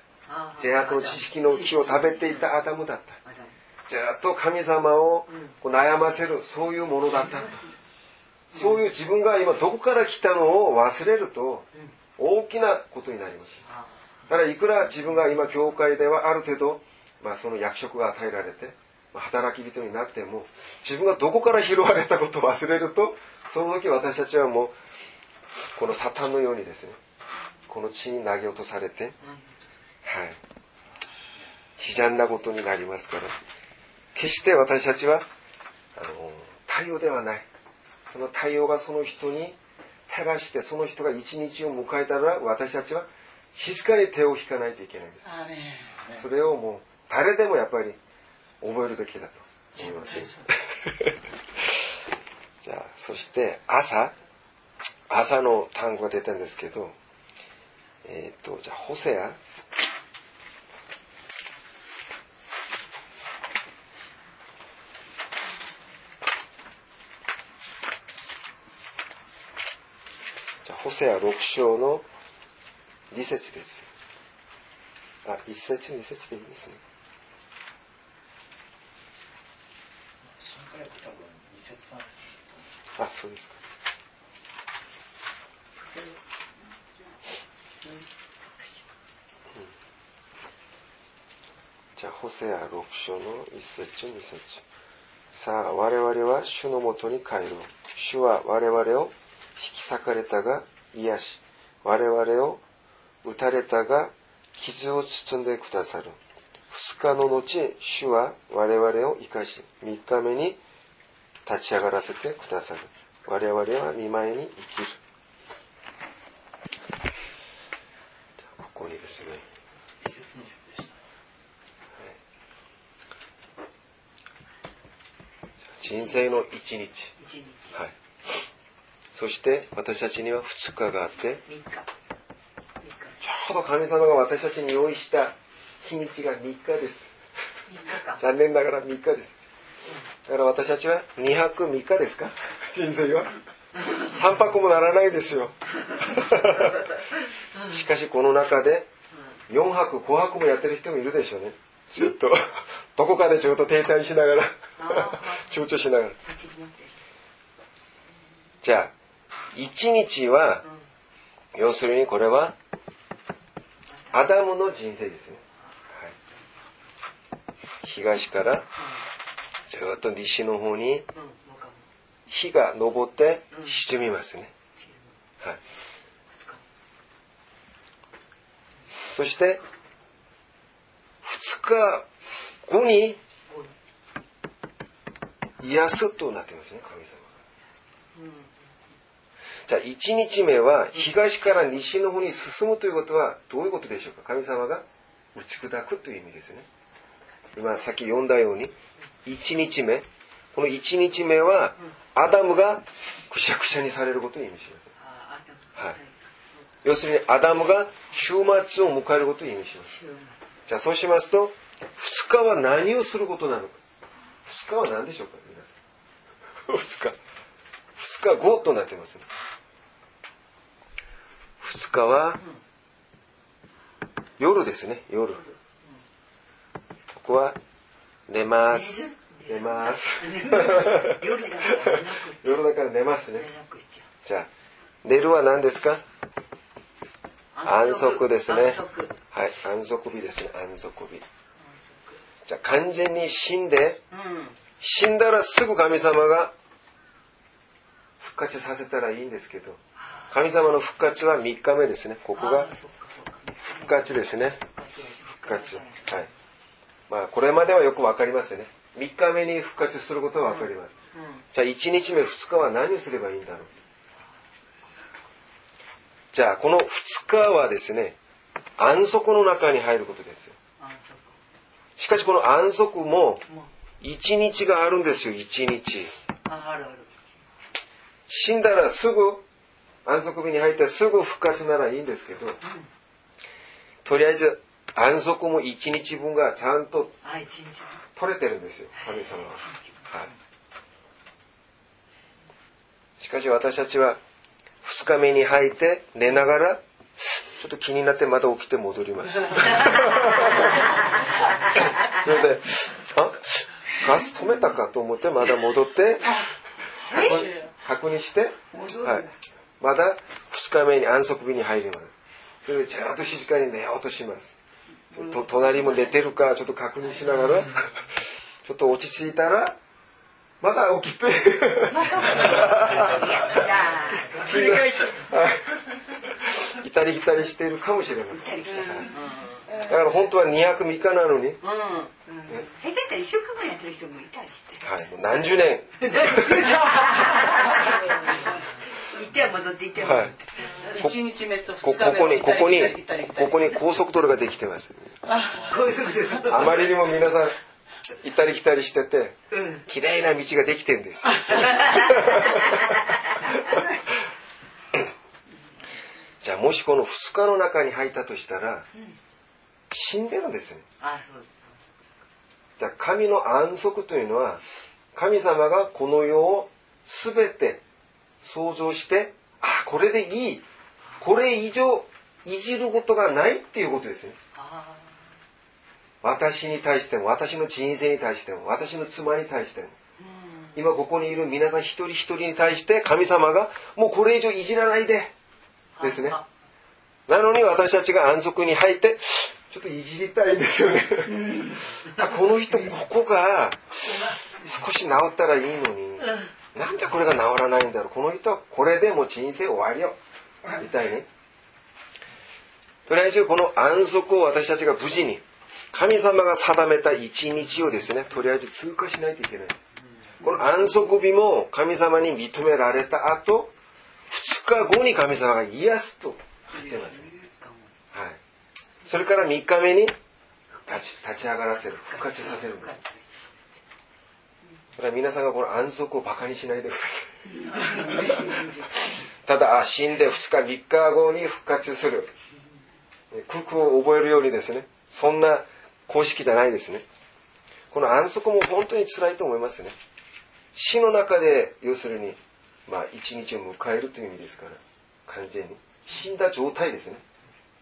善悪の知識の木を食べていたアダムだった。ずっと神様をこう悩ませる、そういうものだったと。そういう自分が今どこから来たのを忘れると、大きなことになります。だからいくら自分が今教会ではある程度、まあその役職が与えられて、まあ働き人になっても、自分がどこから拾われたことを忘れると、その時私たちはもう、このサタンのようにですね、この地に投げ落とされて、はい。悲惨なことになりますから、決して私たちは、あの、対応ではない。その対応がその人に照らして、その人が一日を迎えたら、私たちは静かに手を引かないといけないんです。それをもう、誰でもやっぱり覚えるべきだと思います。じゃあ、そして朝、朝の単語が出たんですけど、えっ、と、じゃあ、ホセア。ホセア6章の2節です。あ、1節、2節でいいですね。新科学多分2節3節あ、そうですか。うんじゃあ、ホセア6章の1節、2節。さあ、我々は主のもとに帰ろう。主は我々を引き裂かれたが癒し、我々を打たれたが傷を包んでくださる。二日の後、主は我々を生かし、三日目に立ち上がらせてくださる。我々は見舞いに生きる。ここにですね、2節2節でした人生の一日。一日はい。そして私たちには二日があって、ちょうど神様が私たちに用意した日にちが3日です。残念ながら3日です。だから私たちは2泊3日ですか？人生は。3泊もならないですよ。しかしこの中で4泊5泊もやってる人もいるでしょうね。ずっと。どこかでちょっと停滞しながら、あ躊躇しながら。じゃあ、一日は、要するにこれは、アダムの人生ですね。はい、東から、ずっと西の方に、日が昇って沈みますね。はい。そして、二日後に癒すとなってますね、神様。じゃあ、一日目は東から西の方に進むということはどういうことでしょうか？神様が打ち砕くという意味ですね。今さっき読んだように、一日目、この一日目は、アダムがくしゃくしゃにされることを意味します。はい要するに、アダムが週末を迎えることを意味します。じゃあ、そうしますと、二日は何をすることなのか？二日は何でしょうか？皆さん。二日。二日後となってますね。二日は、夜ですね、夜。ここは、寝ます。寝ます。夜だから寝ますねじゃあ、寝るは何ですか？う。安息ですね。はい、安息日ですね、安息日。じゃあ、完全に死んで、うん。死んだらすぐ神様が復活させたらいいんですけど、神様の復活は3日目ですね。ここが復活ですね。復活。はい。まあ、これまではよくわかりますよね。3日目に復活することはわかります。うん。じゃあ、1日目、2日は何をすればいいんだろう。じゃあ、この2日はですね、安息の中に入ることですよ。安しかし、この安息も、息。も1日があるんですよ、1日。う、ああるある。死んだらすぐ、安息日に入ってすぐ復活ならいいんですけど、とりあえず安息も1日分がちゃんと。取れてるんですよ、神様は。はい。しかし私たちは2日目に入って寝ながら、ちょっと気になってまた起きて戻ります。それで、あガス止めたかと思ってまだ戻って、確認確認して、はい。まだ2日目に安息日に入ります。それでちゃんと静かに寝ようとします。と隣も寝てるかちょっと確認しながら、ちょっと落ち着いたら、まだ起きて、いいたり来たりしているかもしれません。二人来ただから本当は2泊3日なのに。下手したら一週間ぐらいやってる人もいたりして。はい、もう何十年、行っては戻って行っては戻って。1日目とこ2日目ここに、ここにここに高速道路ができてます。こういうことあまりにも皆さん、行ったり来たりしてて、うん。綺麗な道ができてるんですよ。じゃあもしこの2日の中に入ったとしたら、死んでるんですね。あ、そう。じゃあ神の安息というのは、神様がこの世をすべて創造して、あ、これでいい。これ以上いじることがないっていうことですね。あ私に対しても、私の人生に対しても、私の妻に対しても。今ここにいる皆さん一人一人に対して神様がもうこれ以上いじらないでですね。あなのに私たちが安息に入って、ちょっといじりたいんですよね。あこの人ここが少し治ったらいいのに、なんでこれが治らないんだろう？この人はこれでもう人生終わりよ。みたいに。とりあえずこの安息を私たちが無事に、神様が定めた一日をですね、とりあえず通過しないといけない。この安息日も神様に認められた後、2日後に神様が癒すと言ってます。はい。それから3日目に立ち立ち上がらせる、復活させるんです。だから皆さんがこの安息をバカにしないでください。ただ、死んで2日、3日後に復活する。空空を覚えるようにですね、そんな公式じゃないですね。この安息も本当に辛いと思いますね。死の中で、要するに、まあ、一日を迎えるという意味ですから、完全に。死んだ状態ですね。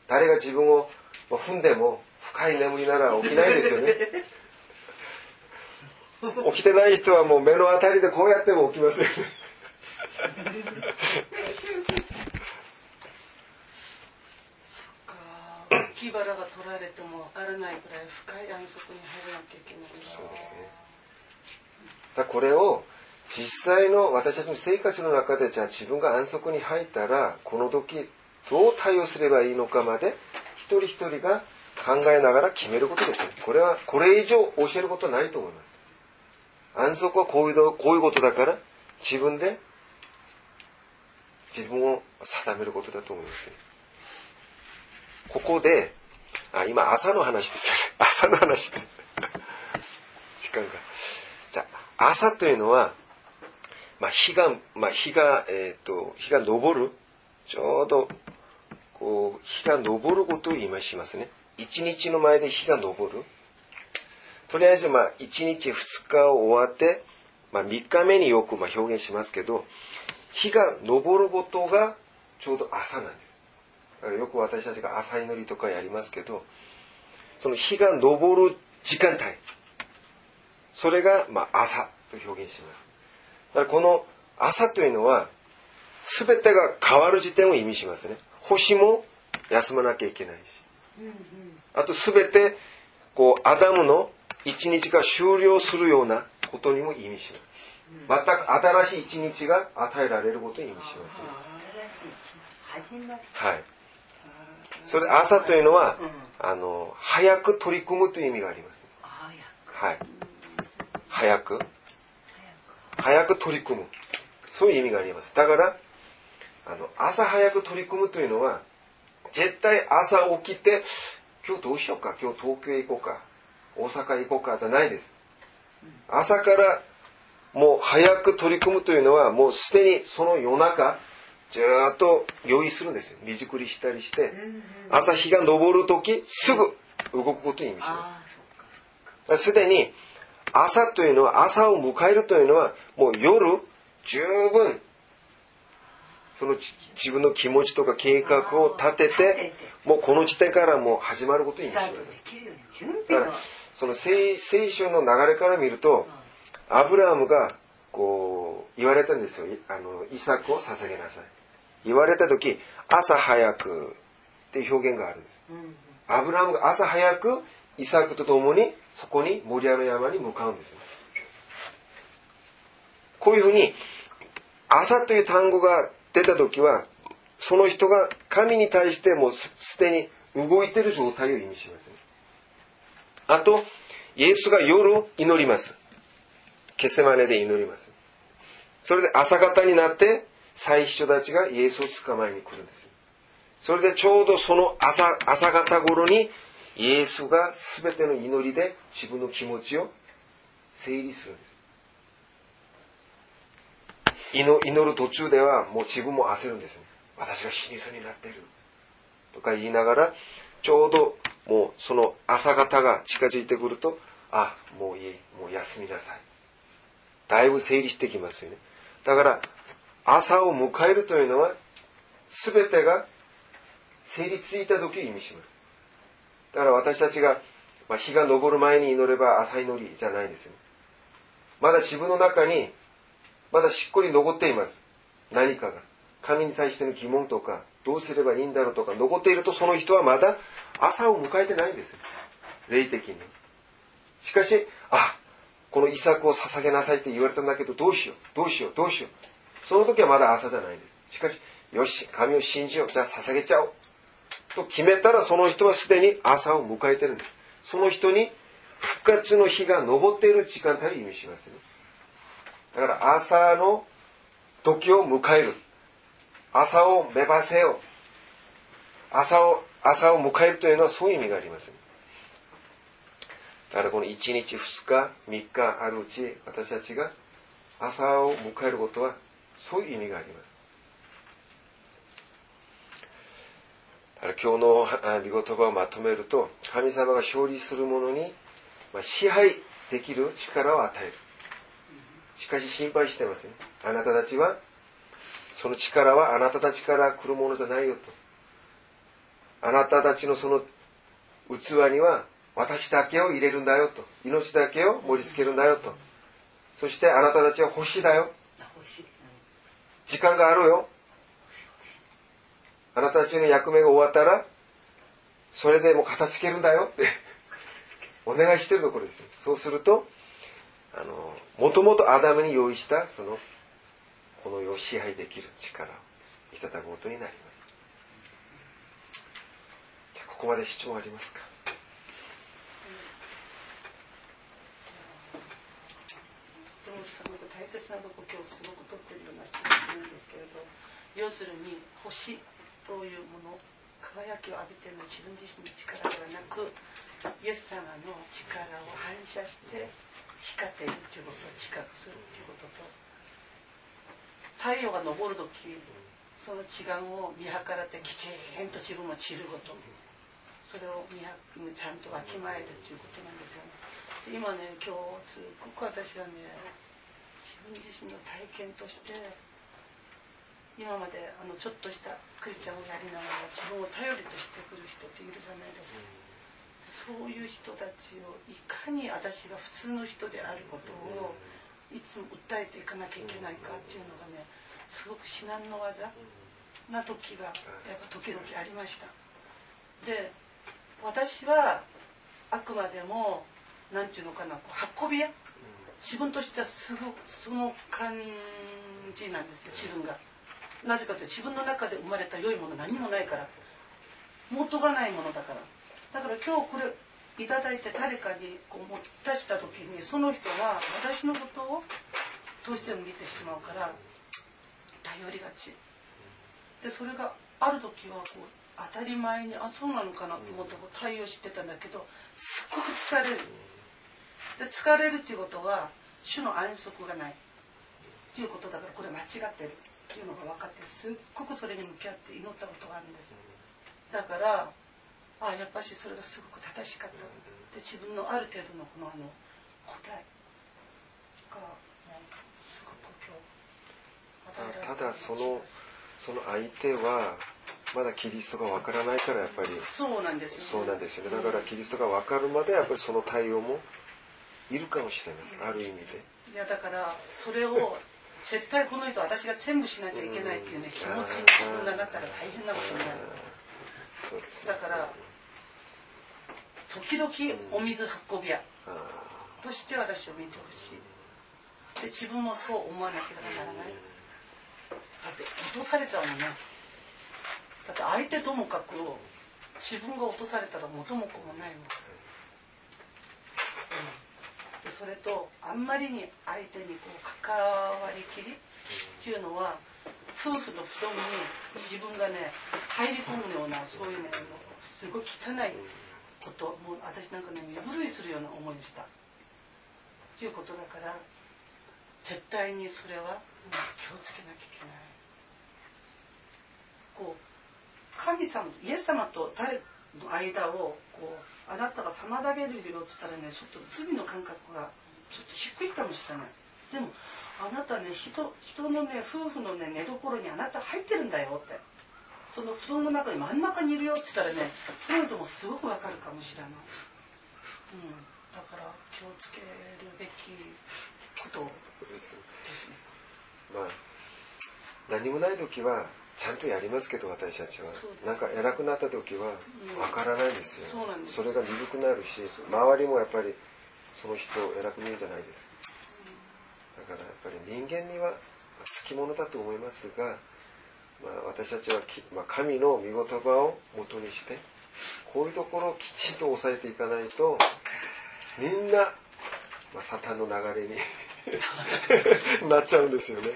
誰が自分を踏んでも、深い眠りなら起きないですよね。起きてない人はもう目の当たりでこうやっても起きますよね。か大きいバラが取られてもわからないくらい深い安息に入らなきゃいけないそうですね。だこれを実際の私たちの生活の中でじゃあ自分が安息に入ったらこの時どう対応すればいいのかまで一人一人が考えながら決めることです。これはこれ以上教えることないと思います。安息はこういうこういうことだから自分で自分を定めることだと思います。ここで、あ、今朝の話ですよね。朝の話で。時間が。じゃあ、朝というのは、まあ、日が、まあ、日が、えっ、と、日が昇る。ちょうど、こう、日が昇ることを言いましますね。一日の前で日が昇る。とりあえず、まあ、一日二日終わって、まあ、三日目によく、まあ、表現しますけど、日が昇ることがちょうど朝なんです。だからよく私たちが朝祈りとかやりますけど、その日が昇る時間帯。それが、まあ、朝と表現します。だからこの朝というのは、すべてが変わる時点を意味しますね。星も休まなきゃいけないし。あとすべて、こう、アダムの一日が終了するようなことにも意味します。全く新しい一日が与えられることを意味します。はい。それで朝というのは、あの、早く取り組むという意味があります。はい。早く。早く取り組む。そういう意味があります。だから、あの、朝早く取り組むというのは、絶対朝起きて、今日どうしようか、今日東京へ行こうか、大阪へ行こうかじゃないです。朝からもう早く取り組むというのは、もうすでにその夜中、ずーっと用意するんですよ。荷造りしたりして、朝日が昇るとき、すぐ動くことを意味します。すでに朝というのは朝を迎えるというのはもう夜十分そのち自分の気持ちとか計画を立て立てもうこの時点からもう始まることを意味します。その聖聖書の流れから見るとアブラハムがこう言われたんですよ。いあのイサクを捧げなさい。言われた時朝早くっていう表現があるんです。うん。アブラハムが朝早くイサクと共にそこにモリアの山に向かうんですよ。こういうふうに朝という単語が出た時はその人が神に対してもうすすでに動いている状態を意味します。ね。あと、イエスが夜祈ります。ケセマネで祈ります。それで朝方になって祭司長たちがイエスを捕まえに来るんです。それでちょうどその朝、朝方頃に、イエスが全ての祈りで自分の気持ちを整理するんです。祈祈る途中ではもう自分も焦るんですね。私が死にそうになってる。とか言いながら、ちょうどもうその朝方が近づいてくると、あ、もういい、もう休みなさい。だいぶ整理してきますよね。だから、朝を迎えるというのは、すべてが成立ついた時を意味します。だから私たちが、まあ、日が昇る前に祈れば朝祈りじゃないんですよね。まだ自分の中に、まだしっこり残っています。何かが。神に対しての疑問とか、どうすればいいんだろうとか、残っているとその人はまだ朝を迎えてないんです。霊的に。しかし、あ、この遺作を捧げなさいって言われたんだけど、どうしよう、どうしよう、どうしよう。その時はまだ朝じゃないんです。しかし、よし、神を信じよう。じゃあ捧げちゃおう。と決めたらその人はすでに朝を迎えてるんです。その人に復活の日が昇っている時間帯を意味しますね。だから朝の時を迎える。朝を芽生せよ。朝を、朝を迎えるというのはそういう意味があります、だからこの1日、2日、3日あるうち私たちが朝を迎えることはそういう意味があります。だから今日の御言葉をまとめると、神様が勝利する者に支配できる力を与える。しかし心配してますね。あなたたちは、その力はあなたたちから来るものじゃないよと。あなたたちのその器には私だけを入れるんだよと。命だけを盛り付けるんだよと。そしてあなたたちは星だよ。あ欲しい時間があるよ。あなたたちの役目が終わったら、それでもう片付けるんだよって、お願いしてるところですよ。そうすると、あの、もともとアダムに用意した、その、この世を支配できる力をいただくことになります。じゃここまで主張ありますか？すごく大切なとこ今日すごく取ってるような気がするん。ですけれど要するに星というもの輝きを浴びてるのは自分自身の力ではなくイエス様の力を反射して光っているということを知覚するということと太陽が昇る時その違眼を見計らってきちんと自分を散ること。それを見ちゃんとわきまえるということなんですよね。今ね今日すっごく私はね自分自身の体験として今まであのちょっとしたクリスチャンをやりながら自分を頼りとしてくる人っているじゃないですか、そういう人たちをいかに私が普通の人であることをいつも訴えていかなきゃいけないかっていうのがねすごく至難の技な時がやっぱ時々ありました。で私はあくまでも何て言うのかなこう運び屋。自分としてはすごくその感じなんですよ自分が。なぜかというと自分の中で生まれた良いもの何もないから。元がないものだから。だから今日これいただいて誰かにこう持たした時にその人は私のことをどうしても見てしまうから頼りがち。でそれがある時はこう当たり前にあそうなのかなと思ってこう対応してたんだけどすっごく疲れる。で疲れるっていうことは主の安息がない。っていうことだからこれ間違ってる。っていうのが分かってすっごくそれに向き合って祈ったことがあるんです。だからあやっぱしそれがすごく正しかったで自分のある程度のこのあの答えが、ね、すごく今日ただそのその相手はまだキリストがわからないからやっぱりそうなんですよ、ね、そうなんですよね。だからキリストがわかるまでやっぱりその対応もいるかもしれないある意味で。いやだからそれを絶対この人私が全部しなきゃいけないっていうね気持ちに自分がなったら大変なことになる。そうですだから時々お水運び屋あとして私を見てほしい。で自分もそう思わなければならない。だって落とされちゃうもんね。だって相手ともかく自分が落とされたら元も子もないもん、うん。でそれとあんまりに相手にこう関わりきりっていうのは夫婦の布団に自分がね入り込むようなそういうねすごい汚いこともう私なんかね身震いするような思いでした。っていうことだから絶対にそれは気をつけなきゃいけない。こう神様とイエス様と誰の間をこうあなたが妨げるよって言ったらねちょっと罪の感覚がちょっと低いかもしれない。でもあなたね人人のね夫婦のね寝所にあなた入ってるんだよって。その布団の中に真ん中にいるよって言ったらねそういうのもすごくわかるかもしれない、うん、だから気をつけるべきことですね。まあ何もない時はちゃんとやりますけど私たちは。なんか偉くなった時はうん。わからないですよ、そうなんです。それが鈍くなるし周りもやっぱりその人を偉く見るじゃないですか。だからやっぱり人間にはつきものだと思いますが、まあ、私たちはき、まあ、神の御言葉を元にしてこういうところをきちんと抑えていかないとみんな、まあ、サタンの流れに なっちゃうんですよね。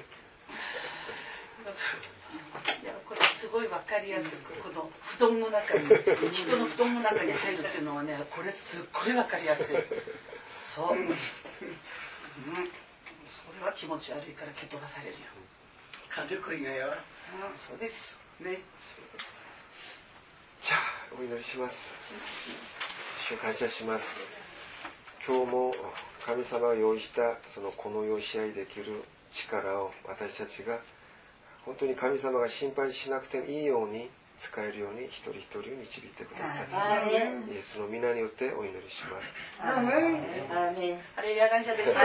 いやこれすごいわかりやすくこの布団の中に人の布団の中に入るっていうのはねこれすっごいわかりやすい。そう、うん、それは気持ち悪いから蹴飛ばされるよ。軽く以外はうん、そうです。ね。そうですじゃあ、お祈りします。主感謝します。今日も神様が用意したそのこの世を合配できる力を私たちが本当に神様が心配しなくてもいいように使えるように一人一人を導いてください。イエスの皆によってお祈りします。アーメン。アーメン。ハレルヤ感謝です。